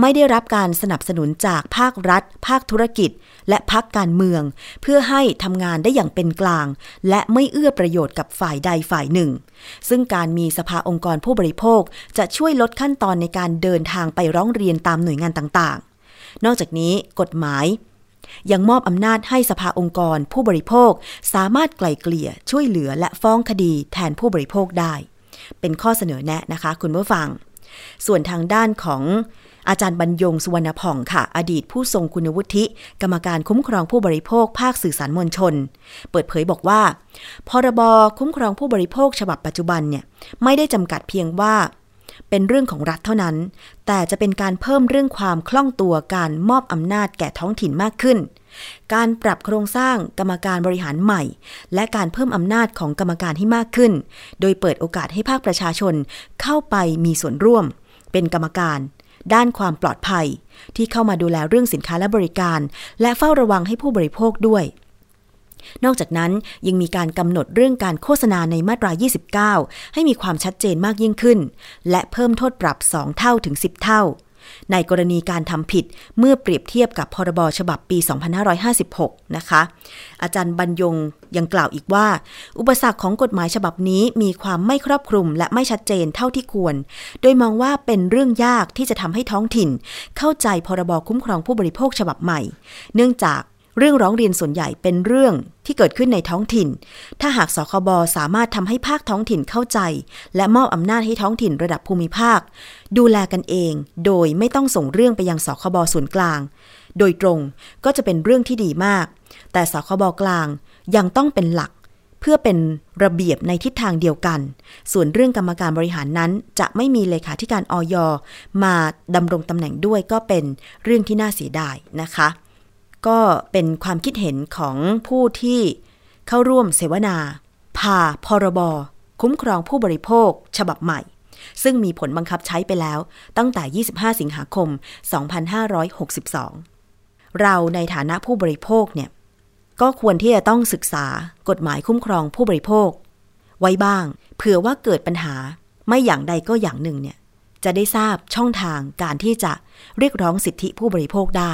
ไม่ได้รับการสนับสนุนจากภาครัฐ ภาคธุรกิจ และพักการเมือง เพื่อให้ทำงานได้อย่างเป็นกลาง และไม่เอื้อประโยชน์กับฝ่ายใดฝ่ายหนึ่ง ซึ่งการมีสภาองค์กรผู้บริโภค จะช่วยลดขั้นตอนในการเดินทางไปร้องเรียนตามหน่วยงานต่างๆ นอกจากนี้กฎหมายยังมอบอำนาจให้สภาองค์กรผู้บริโภค สามารถไกล่เกลี่ยช่วยเหลือและฟ้องคดีแทนผู้บริโภคได้ เป็นข้อเสนอแนะนะคะคุณผู้ฟัง ส่วนทางด้านของ อาจารย์บรรยงสุวรรณผ่องค่ะ อดีตผู้ทรงคุณวุฒิ กรรมการคุ้มครองผู้บริโภคภาคสื่อสารมวลชน เปิดเผยบอกว่า พรบคุ้มครองผู้บริโภคฉบับปัจจุบันเนี่ยไม่ได้จำกัดเพียงว่า เป็นเรื่องของรัฐเท่านั้น แต่จะเป็นการเพิ่มเรื่องความคล่องตัวการมอบอำนาจแก่ท้องถิ่นมากขึ้น การปรับโครงสร้างกรรมการบริหารใหม่ และการเพิ่มอำนาจของกรรมการให้มากขึ้น โดยเปิดโอกาสให้ภาคประชาชนเข้าไปมีส่วนร่วม เป็นกรรมการ ด้านความปลอดภัย ที่เข้ามาดูแลเรื่องสินค้าและบริการ และเฝ้าระวังให้ผู้บริโภคด้วย นอกจากนั้นยังมีการกำหนดเรื่องการโฆษณาในมาตรา 29 ให้มีความชัดเจนมากยิ่งขึ้น และเพิ่มโทษปรับ 2 เท่าถึง 10 เท่า ในกรณีการทำผิดเมื่อเปรียบเทียบกับพรบฉบับปี 2556 นะคะ อาจารย์บรรยงยังกล่าวอีกว่า อุปสรรคของกฎหมายฉบับนี้มีความไม่ครอบคลุมและไม่ชัดเจนเท่าที่ควร โดยมองว่าเป็นเรื่องยากที่จะทำให้ท้องถิ่น เข้าใจพรบคุ้มครองผู้บริโภคฉบับใหม่ เนื่องจาก เรื่องร้องเรียนส่วนใหญ่เป็นเรื่องที่เกิดขึ้นในท้องถิ่น ถ้าหากสคบสามารถทำให้ภาคท้องถิ่นเข้าใจ และมอบอำนาจให้ท้องถิ่นระดับภูมิภาค ดูแลกันเอง โดยไม่ต้องส่งเรื่องไปยังสคบส่วนกลาง โดยตรงก็จะเป็นเรื่องที่ดีมาก แต่สคบกลางยังต้องเป็นหลักเพื่อเป็นระเบียบในทิศทางเดียวกัน ส่วนเรื่องกรรมการบริหารนั้น จะไม่มีเลขาธิการออยมาดำรงตำแหน่งด้วยก็เป็นเรื่องที่น่าเสียดายนะคะ ก็เป็นความคิดเห็นของผู้ที่เข้าร่วมเสวนาพาพรบ คุ้มครองผู้บริโภค ฉบับใหม่ ซึ่งมีผลบังคับใช้ไปแล้วตั้งแต่ 25 สิงหาคม 2562 เราในฐานะผู้บริโภคเนี่ยก็ควรที่จะต้องศึกษากฎหมายคุ้มครองผู้บริโภค ไว้บ้าง เผื่อว่าเกิดปัญหาไม่อย่างใดก็อย่างหนึ่งเนี่ยจะได้ทราบช่องทางการที่จะเรียกร้องสิทธิผู้บริโภคได้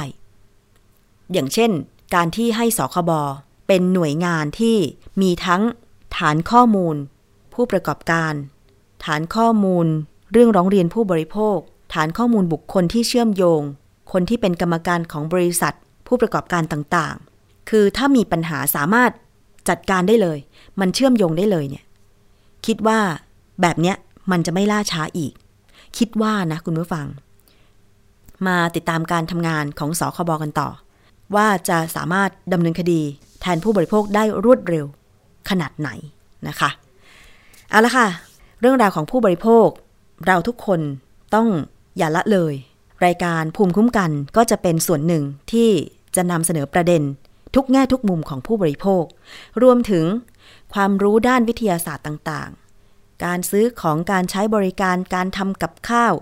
อย่างเช่น การที่ให้สคบเป็นหน่วยงานที่มีทั้งฐานข้อมูล ผู้ประกอบการ ฐานข้อมูล เรื่องร้องเรียนผู้บริโภค ฐานข้อมูลบุคคลที่เชื่อมโยง คนที่เป็นกรรมการของบริษัท ผู้ประกอบการต่างๆ คือถ้ามีปัญหาสามารถจัดการได้เลย มันเชื่อมโยงได้เลยเนี่ย คิดว่าแบบเนี้ยมันจะไม่ล่าช้าอีก คิดว่านะคุณผู้ฟัง มาติดตามการทำงานของสคบกันต่อ ว่าจะสามารถดำเนินคดี แทนผู้บริโภคได้รวดเร็วขนาดไหนนะคะเอาละค่ะ เรื่องราวของผู้บริโภค เราทุกคนต้องอย่าละเลย รายการภูมิคุ้มกันก็จะเป็นส่วนหนึ่งที่จะนำเสนอประเด็น ทุกแง่ทุกมุมของผู้บริโภค รวมถึงความรู้ด้านวิทยาศาสตร์ต่างๆ การซื้อของการใช้บริการการทำกับข้าว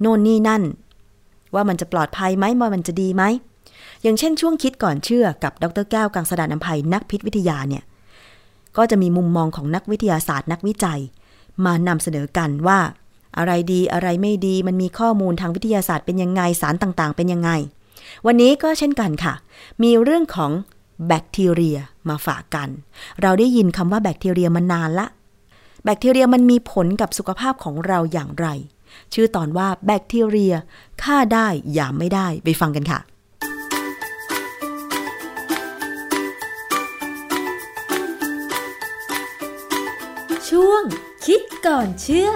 โน่นนี่นั่น ว่ามันจะปลอดภัยไหมว่ามันจะดีไหม อย่างเช่นช่วงคิดก่อนเชื่อกับดรแก้วกังสดานนภัยนักพิษวิทยาเนี่ย ก็จะมีมุมมองของนักวิทยาศาสตร์นักวิจัย มานำเสนอกันว่า อะไรดีอะไรไม่ดีมันมีข้อมูลทางวิทยาศาสตร์เป็นยังไงสารต่างๆ เป็นยังไง วันนี้ก็เช่นกันค่ะ มีเรื่องของแบคทีเรียมาฝากกัน เราได้ยินคำว่าแบคทีเรียมานานละ แบคทีเรียมันมีผลกับสุขภาพของเราอย่างไร ชื่อตอนว่าแบคทีเรียฆ่าได้ยามไม่ได้ไปฟังกันค่ะ ช่วง คิดก่อนเชื่อพ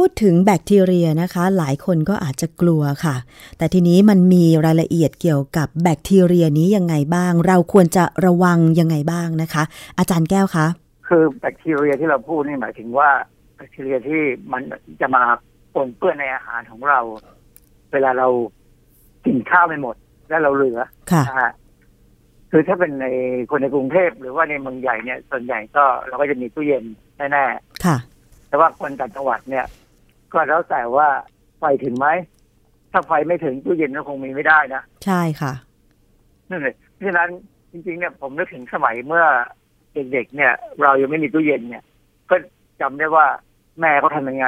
ูดถึงแบคทีเรียนะคะ หลายคนก็อาจจะกลัวค่ะ แต่ทีนี้มันมีรายละเอียดเกี่ยวกับแบคทีเรียนี้ยังไงบ้าง เราควรจะระวังยังไงบ้างนะคะ อาจารย์แก้วคะคือแบคทีเรียที่เราพูดนี่หมายถึงว่าแบคทีเรียที่มันจะมาปนเปื้อนในอาหารของเรา เวลาเรากินข้าวไม่หมด แล้วเราเหลือค่ะนะฮะคือถ้าเป็นในคนในกรุงเทพหรือว่าในเมืองใหญ่เนี่ย ส่วนใหญ่ก็เราก็จะมีตู้เย็นแน่ค่ะๆแต่ว่าคนต่างจังหวัดเนี่ย ก็แล้วแต่ว่าไฟถึงไหมถ้าไฟไม่ถึงตู้เย็นก็คงมีไม่ได้นะใช่ค่ะนั่นเลยเพราะฉะนั้นจริงๆเนี่ยผมนึกถึงสมัยเมื่อเด็กๆเนี่ย เรายังไม่มีตู้เย็นเนี่ย ก็จำได้ว่าแม่เขาทำยังไง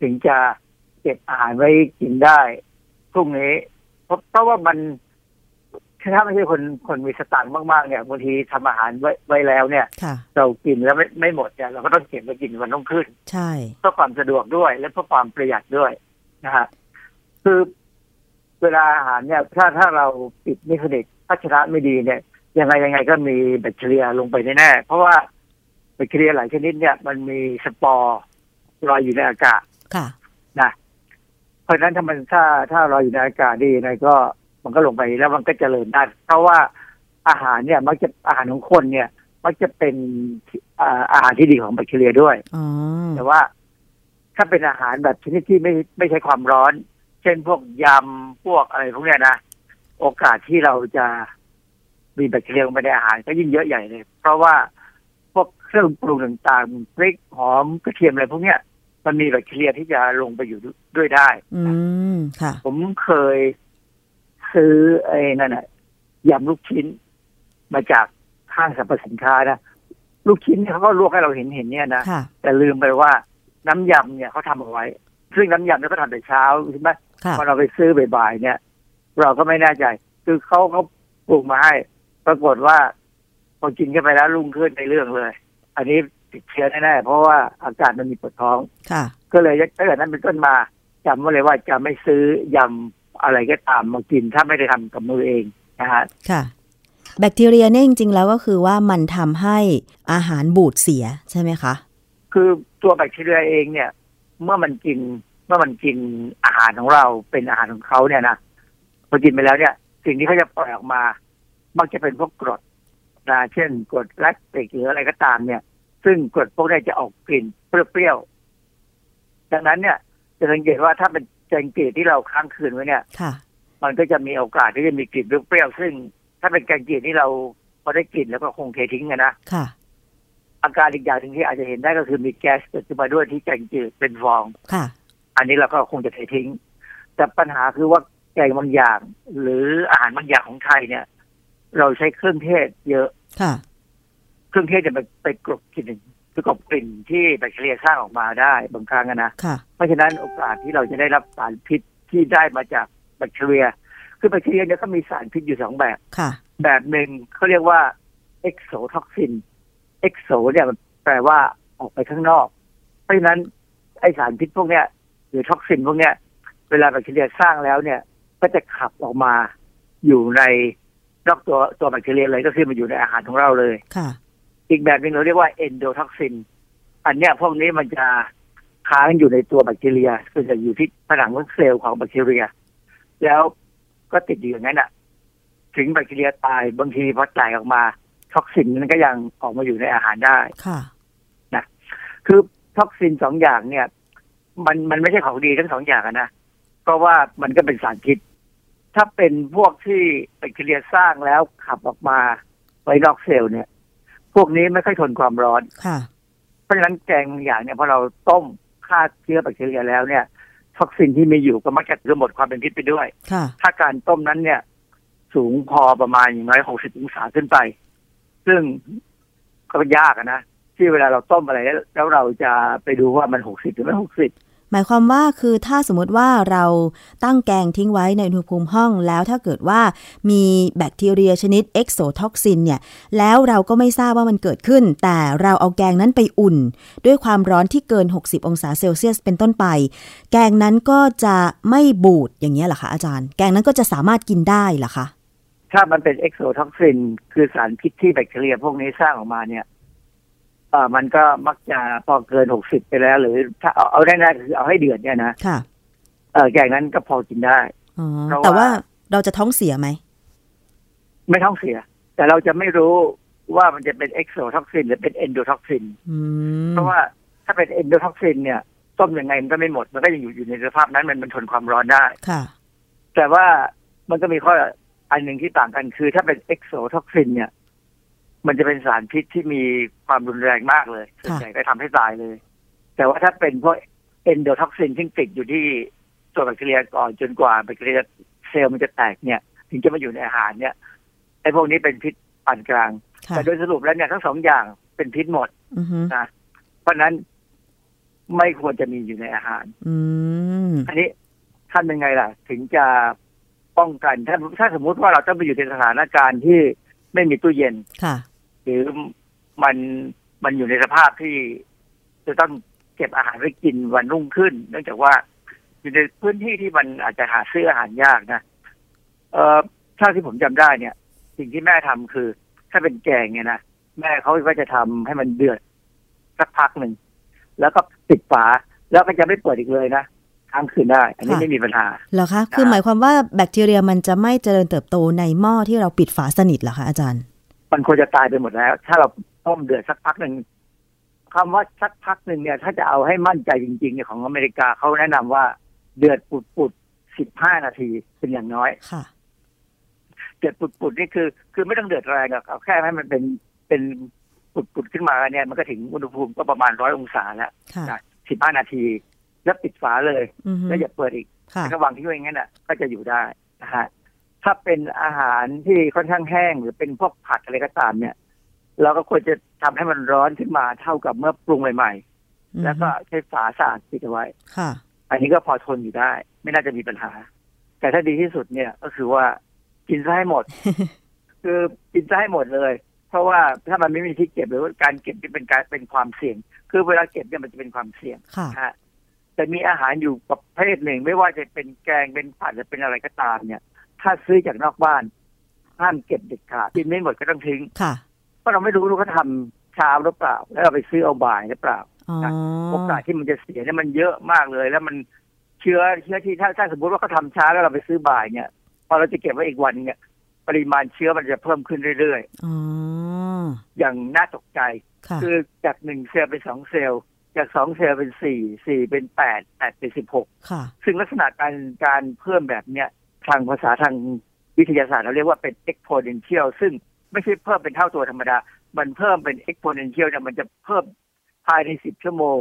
ถึงจะเก็บอาหารไว้กินได้พรุ่งนี้ เพราะเพราะว่ามันถ้าไม่ใช่คนคนมีสตางค์มากๆเนี่ยบางทีทำอาหารไว้ไว้แล้วเนี่ยค่ะเรากินแล้วไม่ไม่หมดเนี่ยเราก็ต้องเก็บไว้กินวันรุ่งขึ้น ใช่เพื่อความสะดวกด้วยและเพื่อความประหยัดด้วยนะฮะคือเวลาอาหารเนี่ย ถ้าถ้าเราปิดไม่สนิทภาชนะไม่ดีเนี่ย ยังไงยังไงก็มีแบคทีเรียลงไปแน่ๆเพราะว่าแบคทีเรียหลายชนิดเนี่ยมันมีสปอร์ลอยอยู่ในอากาศค่ะนะเพ ราะฉะนั้นถ้ามันถ้าถ้าลอยอยู่ในอากาศดียังไงก็มันก็ลงไปแล้วมันก็เจริญได้เพราะว่าอาหารเนี่ยมักจะอาหารของคนเนี่ย มักจะเป็นอ่าอาหารที่ดีของแบคทีเรียด้วยอ๋อแต่ว่า ถ้าเป็นอาหารแบบชนิดที่ไม่ไม่ใช้ความร้อน เช่นพวกยำพวกอะไรพวกเนี้ยนะโอกาสที่เราจะมีแบคทีเรียลงไปในอาหารก็ยิ่งเยอะใหญ่เลย เพราะว่าพวกเครื่องปรุงต่างๆพริกหอมกระเทียมอะไรพวกเนี้ย มันมีแบคทีเรียที่จะลงไปอยู่ด้วยได้ อืมค่ะ ผมเคยซื้อไอ้นั่นน่ะยำลูกชิ้น มาจากห้างสรรพสินค้านะลูกชิ้นเนี่ยเขาก็ลวกให้เราเห็นเห็นเนี่ยนะค่ะแต่ลืมไปว่าน้ำยำเนี่ยเขาทำเอาไว้ ซึ่งน้ำยำเนี่ยเขาทำแต่เช้าใช่ไหมค่ะพอเราไปซื้อบ่ายๆเนี่ย เราก็ไม่แน่ใจ คือเขาเขาปรุงมาให้ ปรากฏว่าพอกินกันไปแล้วรุ่งขึ้นในเรื่องเลย อันนี้ ติดเชื้อแน่ๆเพราะว่าอากาศมันมีปวดท้องค่ะ ก็เลยตั้งแต่นั้นเป็นต้นมาจำไว้เลยว่าจะไม่ซื้อยำอะไรก็ตามมากินถ้าไม่ได้ทำกับมือเองนะฮะค่ะ แบคทีเรียเนี่ยจริง ๆ แล้วก็คือว่ามันทำให้อาหารบูดเสียใช่ไหมคะ คือตัวแบคทีเรียเองเนี่ย เมื่อมันกินมื่อมันกินอาหารของเราเป็นอาหารของเขาเนี่ยนะพอกินไปแล้วเนี่ย สิ่งที่เขาจะปล่อยออกมา มักจะเป็นพวกกรดนะเช่นกรดแลคติกหรืออะไรก็ตามเนี่ย ซึ่งกรดพวกนี้จะออกกลิ่นเปรี้ยวๆดังนั้นเนี่ย จะสังเกตว่าถ้าเป็นแกงจืดที่เราค้างคืนไว้เนี่ยค่ะมันก็จะมีโอกาสที่จะมีกลิ่นเปรี้ยวๆซึ่ง ถ้าเป็นแกงจืดที่เราพอได้กลิ่นแล้วก็คงเททิ้งกันนะค่ะ อาการอีกอย่างหนึ่งที่อาจจะเห็นได้ก็คือมีแก๊สเกิดขึ้นมาด้วยที่แกงจืดเป็นฟองค่ะ อันนี้เราก็คงจะเททิ้ง แต่ปัญหาคือว่าแกงบางอย่าง หรืออาหารบางอย่างของไทยเนี่ย เราใช้เครื่องเทศเยอะค่ะ เครื่องเทศจะไปไปกลบกลิ่นไปกลบกลิ่นที่แบคทีเรียสร้างออกมาได้บางครั้งอะนะค่ะเพราะฉะนั้นโอกาสที่เราจะได้รับสารพิษที่ได้มาจากแบคทีเรีย คือแบคทีเรียเนี่ยก็มีสารพิษอยู่สองแบบค่ะแบบหนึ่งเขาเรียกว่า exotoxin exo เนี่ยมันแปลว่าออกไปข้างนอก เพราะฉะนั้นไอสารพิษพวกเนี้ยหรือ toxin พวกเนี้ย เวลาแบคทีเรียสร้างแล้วเนี่ย ก็จะขับออกมาอยู่ในนอกตัวตัวแบคทีเรียเลยก็คือมันอยู่ในอาหารของเราเลยค่ะ อีกแบบหนึ่งเราเรียกว่า endotoxin อันเนี้ยพวกนี้มันจะค้างอยู่ในตัวแบคทีเรียคือจะอยู่ที่ผนังของเซลล์ของแบคทีเรีย แล้วก็ติดอยู่อย่างนั้นอะ ถึงแบคทีเรียตายบางทีพอตายออกมา toxin มันก็ยังออกมาอยู่ในอาหารได้ค่ะคือ toxin สองอย่างเนี่ย มันมันไม่ใช่ของดีทั้งสองอย่างอะนะเพราะว่ามันก็เป็นสารพิษถ้าเป็นพวกที่แบคทีเรียสร้างแล้วขับออกมาไว้นอกเซลล์เนี่ย พวกนี้ไม่ค่อยทนความร้อนค่ะ เพราะฉะนั้นแกงบางอย่างเนี่ยพอเราต้มฆ่าเชื้อแบคทีเรียแล้วเนี่ยท็อกซินที่มีอยู่ก็มักจะคือหมดความเป็นพิษไปด้วยค่ะถ้าการต้มนั้นเนี่ย สูงพอประมาณอย่างน้อยหกสิบองศาขึ้นไป ซึ่งก็ยากอะนะ ที่เวลาเราต้มอะไรแล้วแล้วเราจะไปดูว่ามันหกสิบหรือไม่หกสิบ หมายความว่าคือถ้าสมมติว่าเราตั้งแกงทิ้งไว้ในอุณหภูมิห้องแล้วถ้าเกิดว่ามีแบคทีเรียชนิด exotoxin เนี่ยแล้วเราก็ไม่ทราบว่ามันเกิดขึ้น แต่เราเอาแกงนั้นไปอุ่น ด้วยความร้อนที่เกิน 60 องศาเซลเซียสเป็นต้นไป แกงนั้นก็จะไม่บูดอย่างนี้เหรอคะอาจารย์ แกงนั้นก็จะสามารถกินได้เหรอคะถ้ามันเป็น exotoxin คือสารพิษที่แบคทีเรียพวกนี้สร้างออกมาเนี่ย มันก็มักจะพอเกินหกสิบไปแล้ว หรือถ้าเอาเอาได้ๆคือเอาให้เดือดเนี่ยนะค่ะเออแกงนั้นก็พอกินได้อ๋อเพราะว่าแต่ว่าเราจะท้องเสียไหม ไม่ท้องเสีย แต่เราจะไม่รู้ว่ามันจะเป็น exotoxin หรือเป็น endotoxinอืมเพราะว่าถ้าเป็น endotoxin เนี่ยต้มยังไงมันก็ไม่หมด มันก็ยังอยู่อยู่ในสภาพนั้นมันมันทนความร้อนได้ค่ะ แต่ว่ามันก็มีข้ออันหนึ่งที่ต่างกันคือ ถ้าเป็น exotoxin เนี่ย มันจะเป็นสารพิษที่มีความรุนแรงมากเลยส่วนใหญ่ก็ทำให้ตายเลย แต่ว่าถ้าเป็นพวก endotoxin ที่ติดอยู่ที่ตัวแบคทีเรียก่อนจนกว่าแบคทีเรียเซลล์มันจะแตกเนี่ย ถึงจะมาอยู่ในอาหารเนี่ยไอ้พวกนี้เป็นพิษปานกลางค่ะแต่โดยสรุปแล้วเนี่ยทั้งสองอย่างเป็นพิษหมดอือฮึนะเพราะฉะนั้นไม่ควรจะมีอยู่ในอาหารอืมอันนี้ทำยังไงล่ะ ถึงจะป้องกันถ้าถ้าสมมุติว่าเราต้องไปอยู่ในสถานการณ์ที่ไม่มีตู้เย็นค่ะ หรือมันมันอยู่ในสภาพที่จะต้องเก็บอาหารไว้กินวันรุ่งขึ้น เนื่องจากว่าอยู่ในพื้นที่ที่มันอาจจะหาซื้ออาหารยากนะเอ่อถ้าที่ผมจำได้เนี่ย สิ่งที่แม่ทำคือ ถ้าเป็นแกงเนี่ยนะแม่เขาก็จะทำให้มันเดือดสักพักหนึ่งแล้วก็ปิดฝาแล้วก็จะไม่เปิดอีกเลยนะค้างคืนได้ อันนี้ค่ะไม่มีปัญหาเหรอคะ คือหมายความว่าแบคทีเรียมันจะไม่เจริญเติบโตในหม้อที่เราปิดฝาสนิทเหรอคะอาจารย์ มันควรจะตายไปหมดแล้ว ถ้าเราต้มเดือดสักพักหนึ่งคำว่าสักพักหนึ่งเนี่ย ถ้าจะเอาให้มั่นใจจริงๆเนี่ยของอเมริกาเขาแนะนำว่าเดือดปุดๆสิบห้านาทีเป็นอย่างน้อยค่ะเดือดปุดๆนี่คือ คือไม่ต้องเดือดแรงหรอกเอาแค่ให้มันเป็นเป็นปุดๆขึ้นมาเนี่ย มันก็ถึงอุณหภูมิก็ประมาณร้อยองศาแล้วค่ะสิบห้านาที แล้วปิดฝาเลยอือฮึแล้วอย่าเปิดอีกค่ะระหว่างที่อยู่อย่างนั้นน่ะ ก็จะอยู่ได้นะฮะ ถ้าเป็นอาหารที่ค่อนข้างแห้งหรือเป็นพวกผัดอะไรก็ตามเนี่ย เราก็ควรจะทำให้มันร้อนขึ้นมาเท่ากับเมื่อปรุงใหม่ๆ แล้วก็ใช้ฝาสะอาดปิดเอาไว้ค่ะ อันนี้ก็พอทนอยู่ได้ ไม่น่าจะมีปัญหา แต่ถ้าดีที่สุดเนี่ยก็คือว่ากินซะให้หมด คือกินซะให้หมดเลย เพราะว่าถ้ามันไม่มีที่เก็บหรือว่าการเก็บที่เป็นการเป็นความเสี่ยง คือเวลาเก็บเนี่ยมันจะเป็นความเสี่ยงค่ะนะฮะแต่มีอาหารอยู่ประเภทหนึ่ง ไม่ว่าจะเป็นแกงเป็นผัดหรือเป็นอะไรก็ตามเนี่ย ถ้าซื้อจากนอกบ้านห้ามเก็บเด็ดขาดกินไม่หมดก็ต้องทิ้งค่ะเพราะเราไม่รู้ว่าเขาทำเช้าหรือเปล่า แล้วเราไปซื้อเอาบ่ายหรือเปล่าอ๋อโอกาสที่มันจะเสียเนี่ยมันเยอะมากเลย แล้วมันเชื้อเชื้อที่ถ้าถ้าสมมติว่าเขาทำช้าแล้วเราไปซื้อบ่ายเนี่ยพอเราจะเก็บไว้อีกวันเนี่ย ปริมาณเชื้อมันจะเพิ่มขึ้นเรื่อยอ๋อๆอย่างน่าตกใจค่ะคือจากหนึ่งเซลล์เป็นสองเซลล์จากสองเซลล์เป็นสี่สี่เป็นแปดแปดเป็นสิบหกค่ะซึ่งลักษณะการการเพิ่มแบบเนี้ย ทางภาษาทางวิทยาศาสตร์เราเรียกว่าเป็น exponential ซึ่งไม่ใช่เพิ่มเป็นเท่าตัวธรรมดา มันเพิ่มเป็น exponential เนี่ยมันจะเพิ่มภายในสิบชั่วโมง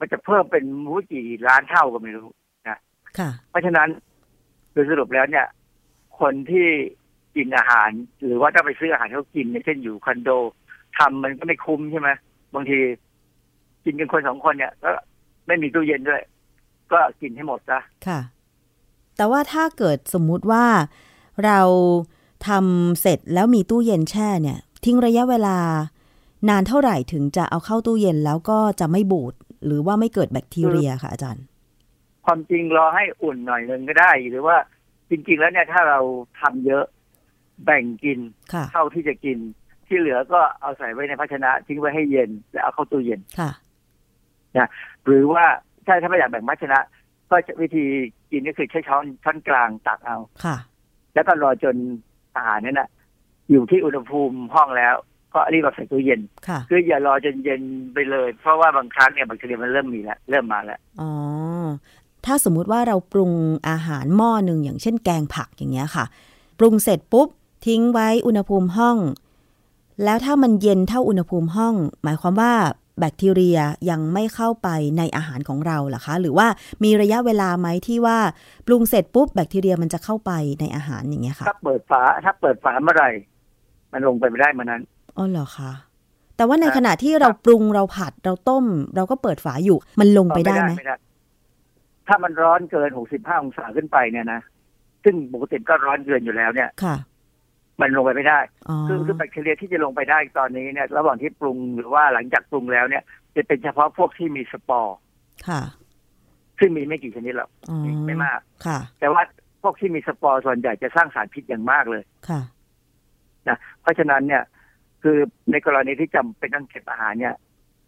มันจะเพิ่มเป็นมูกี่ล้านเท่าก็ไม่รู้ค่ะเพราะฉะนั้นโดยสรุปแล้วเนี่ย คนที่กินอาหาร หรือว่าถ้าไปซื้ออาหารเขากินเนี่ยเช่นอยู่คอนโดทำมันก็ไม่คุ้มใช่ไหมบางที กินกันคนสองคนเนี่ย ก็ไม่มีตู้เย็นด้วย ก็กินให้หมดซะค่ะ แต่ว่าถ้าเกิดสมมุติว่าเราทำเสร็จแล้วมีตู้เย็นแช่เนี่ย ทิ้งระยะเวลานานเท่าไหร่ถึงจะเอาเข้าตู้เย็นแล้วก็จะไม่บูดหรือว่าไม่เกิดแบคทีเรียค่ะอาจารย์ ความจริงรอให้อุ่นหน่อยหนึ่งก็ได้ หรือว่าจริง ๆ แล้วเนี่ยถ้าเราทำเยอะแบ่งกินค่ะเท่าที่จะกิน ที่เหลือก็เอาใส่ไว้ในภาชนะ ทิ้งไว้ให้เย็นแล้วเอาเข้าตู้เย็นค่ะหรือว่าถ้าถ้าไม่อยากแบ่งภาชนะ ก็จะวิธีกินก็คือใช้ช้อนช้อนกลางตักเอาค่ะ แล้วก็รอจนอาหารนั้นน่ะอยู่ที่อุณหภูมิห้องแล้ว ก็รีบเอาใส่ตู้เย็นค่ะคืออย่ารอจนเย็นไปเลย เพราะว่าบางครั้งเนี่ยแบคทีเรียมันเริ่มมีแล้วเริ่มมาแล้วอ๋อถ้าสมมุติว่าเราปรุงอาหารหม้อหนึ่งอย่างเช่นแกงผักอย่างเงี้ยค่ะ ปรุงเสร็จปุ๊บทิ้งไว้อุณหภูมิห้อง แล้วถ้ามันเย็นเท่าอุณหภูมิห้อง หมายความว่า แบคทีเรียยังไม่เข้าไปในอาหารของเราเหรอคะ หรือว่ามีระยะเวลาไหมที่ว่าปรุงเสร็จปุ๊บแบคทีเรียมันจะเข้าไปในอาหารอย่างเงี้ยค่ะถ้าเปิดฝาถ้าเปิดฝาเมื่อไหร่ มันลงไปไม่ได้เมื่อนั้นอ๋อเหรอคะแต่ว่าในครับขณะที่เราปรุงเราผัดเราต้ม เราก็เปิดฝาอยู่ มันลงไปได้ไหมไม่ได้ถ้ามันร้อนเกินหกสิบห้าองศาขึ้นไปเนี่ยนะซึ่งปกติก็ร้อนเกินอยู่แล้วเนี่ยค่ะ มันลงไปไม่ได้อ๋อคือคือแบคทีเรียที่จะลงไปได้ตอนนี้เนี่ยระหว่างที่ปรุงหรือว่าหลังจากปรุงแล้วเนี่ย จะเป็นเฉพาะพวกที่มีสปอร์ค่ะ ซึ่งมีไม่กี่ชนิดหรอกอ๋อไม่มากค่ะ แต่ว่าพวกที่มีสปอร์ส่วนใหญ่จะสร้างสารพิษอย่างมากเลยค่ะนะเพราะฉะนั้นเนี่ย คือในกรณีที่จำเป็นต้องเก็บอาหารเนี่ย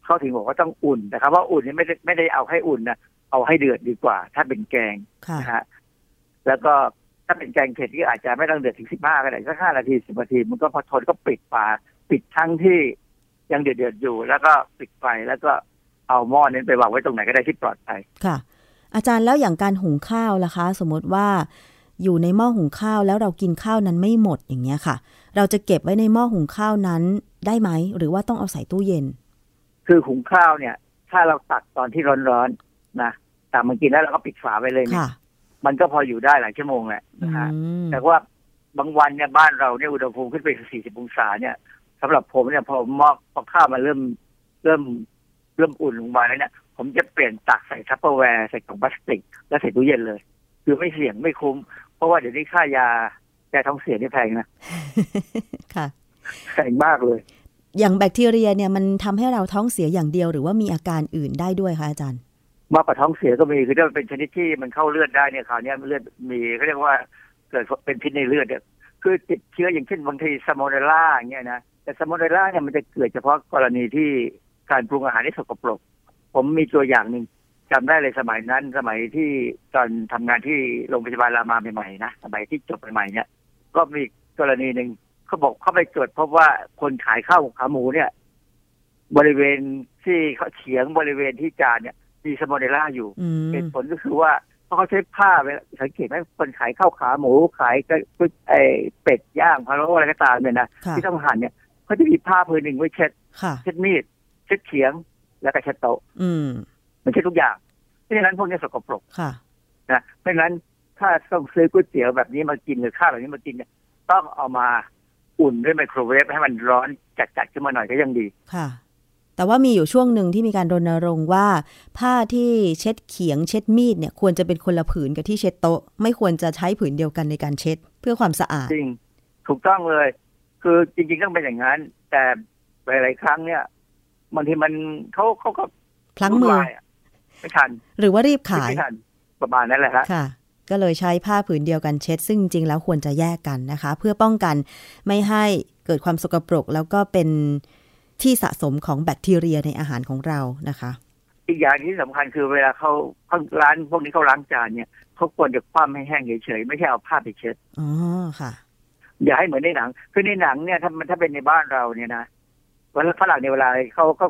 เขาถึงบอกว่าต้องอุ่นนะครับ ว่าอุ่นนี่ไม่ได้ไม่ได้เอาให้อุ่นนะเอาให้เดือดดีกว่า ถ้าเป็นแกงค่ะนะฮะแล้วก็ ถ้าเป็นแกงเผ็ดที่อาจจะไม่ต้องเดือดถึงสิบห้าก็ได้สักห้านาทีสิบนาทีมันก็พอทนก็ปิดฝาปิดทั้งที่ยังเดือดเดือดๆอยู่ แล้วก็ปิดไฟแล้วก็เอาหม้อนั้นไปวางไว้ตรงไหนก็ได้ที่ปลอดภัยค่ะ อาจารย์แล้วอย่างการหุงข้าวล่ะคะ สมมติว่าอยู่ในหม้อหุงข้าวแล้วเรากินข้าวนั้นไม่หมดอย่างเงี้ยค่ะ เราจะเก็บไว้ในหม้อหุงข้าวนั้นได้ไหม หรือว่าต้องเอาใส่ตู้เย็น คือหุงข้าวเนี่ย ถ้าเราตักตอนที่ร้อนๆนะตักมากินแล้วเราก็ปิดฝาไว้เลยเนี่ยค่ะ มันก็พออยู่ได้หลายชั่วโมงแหละอืนะฮะมแต่ว่าบางวันเนี่ยบ้านเราเนี่ยอุณหภูมิขึ้นไปสี่สิบองศาเนี่ยสำหรับผมเนี่ยพอหม้อพอข้าวมันเริ่มเริ่มเริ่มอุ่นลงมาแล้วเนี่ยผมจะเปลี่ยนตักใส่ทัพเปอร์แวร์ใส่กล่องพลาสติก แล้วใส่ตู้เย็นเลย คือไม่เสี่ยงไม่คุ้ม เพราะว่าเดี๋ยวนี้ค่ายายาท้องเสียนี่แพงนะค่ะแพงมากเลย อย่างแบคทีเรียเนี่ยมันทำให้เราท้องเสียอย่างเดียวหรือว่ามีอาการอื่นได้ด้วยคะอาจารย์ มากกว่าท้องเสียก็มีคือถ้ามันเป็นชนิดที่มันเข้าเลือดได้เนี่ยคราวนี้เลือดมีเขาเรียกว่าเกิดเป็นพิษในเลือดเนี่ยคือติดเชื้ออย่างเช่นบางทีซาโมเนลล่าอย่างเงี้ยนะแต่ซาโมเนลล่าเนี่ยมันจะเกิดเฉพาะกรณีที่การปรุงอาหารที่สกปรก ผมมีตัวอย่างหนึ่งจำได้เลยสมัยนั้น สมัยที่ตอนทำงานที่โรงพยาบาลรามาใหม่ๆนะสมัยที่จบใหม่ๆเนี่ย ก็มีกรณีหนึ่งเขาบอกเขาไปตรวจพบว่าคนขายข้าวขาหมูเนี่ย บริเวณที่เขาเฉียงบริเวณที่จานเนี่ย มีซาโมเนลล่าอยู่อืมเหตุผลก็คือว่าเพราะเขาใช้ผ้าเวลาสังเกตไหมคนขายข้าวขาหมูขายก็ไอเป็ดย่างพะโล้อะไรก็ตามเนี่ยนะค่ะที่ต้องหั่นเนี่ยเขาจะมีผ้าผืนหนึ่งไว้เช็ดค่ะเช็ดมีดเช็ดเขียงแล้วก็เช็ดโต๊ะอืมมันเช็ดทุกอย่างเพราะฉะนั้นพวกนี้สกปรกค่ะนะเพราะฉะนั้นถ้าต้องซื้อก๋วยเตี๋ยวแบบนี้มากินหรือข้าวแบบนี้มากินเนี่ยต้องเอามาอุ่นด้วยไมโครเวฟให้มันร้อนจัดๆขึ้นมาหน่อยก็ยังดีค่ะ แต่ว่ามีอยู่ช่วงหนึ่งที่มีการรณรงค์ว่า ผ้าที่เช็ดเขียงเช็ดมีดเนี่ยควรจะเป็นคนละผืนกับที่เช็ดโต๊ะ ไม่ควรจะใช้ผืนเดียวกันในการเช็ดเพื่อความสะอาดจริงถูกต้องเลย คือจริงๆต้องเป็นอย่างนั้น แต่หลายๆครั้งเนี่ยบางทีมันเขาเขาก็พลั้งมือวุ่นวายะไม่ทันหรือว่ารีบขายไม่ทันประมาณนั้นแหละฮะค่ะ ก็เลยใช้ผ้าผืนเดียวกันเช็ด ซึ่งจริงๆแล้วควรจะแยกกันนะคะ เพื่อป้องกันไม่ให้เกิดความสกปรกแล้วก็เป็น ที่สะสมของแบคทีเรียในอาหารของเรานะคะ อีกอย่างที่สำคัญคือเวลาเขาเขาร้านพวกนี้เขาล้างจานเนี่ยเขาควรจะคว่ำให้แห้งเฉยๆไม่ใช่เอาผ้าไปเช็ดอ๋อค่ะ อย่าให้เหมือนในหนัง คือในหนังเนี่ยถ้ามันถ้าเป็นในบ้านเราเนี่ยนะเวลาฝรั่งในยเวลาเขาก็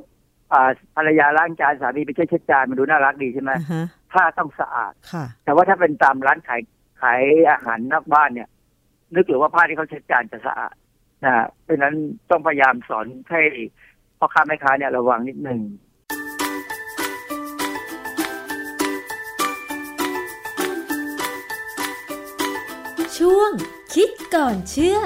อ่าภรรยาล้างจานสามีไปเช็ดเช็ดจานมันดูน่ารักดีใช่ไหมอ่าฮะผ้าต้องสะอาดค่ะ แต่ว่าถ้าเป็นตามร้านขายขายอาหารนอกบ้านเนี่ย นึกหรือว่าผ้าที่เขาเช็ดจานจะสะอาด นะเพราะฉะนั้นต้องพยายามสอนให้พ่อค้าแม่ค้าเนี่ยระวังนิดหนึ่งช่วงคิดก่อนเชื่อ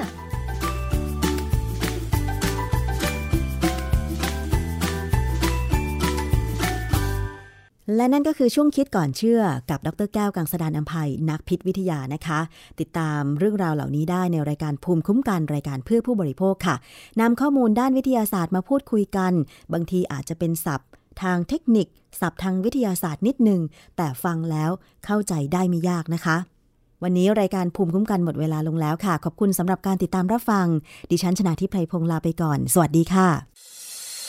และนั่นก็คือช่วงคิดก่อนเชื่อกับดรแก้วกังสดานอัมภัยนักพิษวิทยานะคะ ติดตามเรื่องราวเหล่านี้ได้ในรายการภูมิคุ้มกันรายการเพื่อผู้บริโภคค่ะนำข้อมูลด้านวิทยาศาสตร์มาพูดคุยกัน บางทีอาจจะเป็นศัพท์ ทางเทคนิค ศัพท์ทางวิทยาศาสตร์นิดหนึ่งแต่ฟังแล้วเข้าใจได้ไม่ยากนะคะ วันนี้รายการภูมิคุ้มกันหมดเวลาลงแล้วค่ะ ขอบคุณสำหรับการติดตามรับฟัง ดิฉันชนะทิพไพรพงศ์ลาไปก่อน สวัสดีค่ะ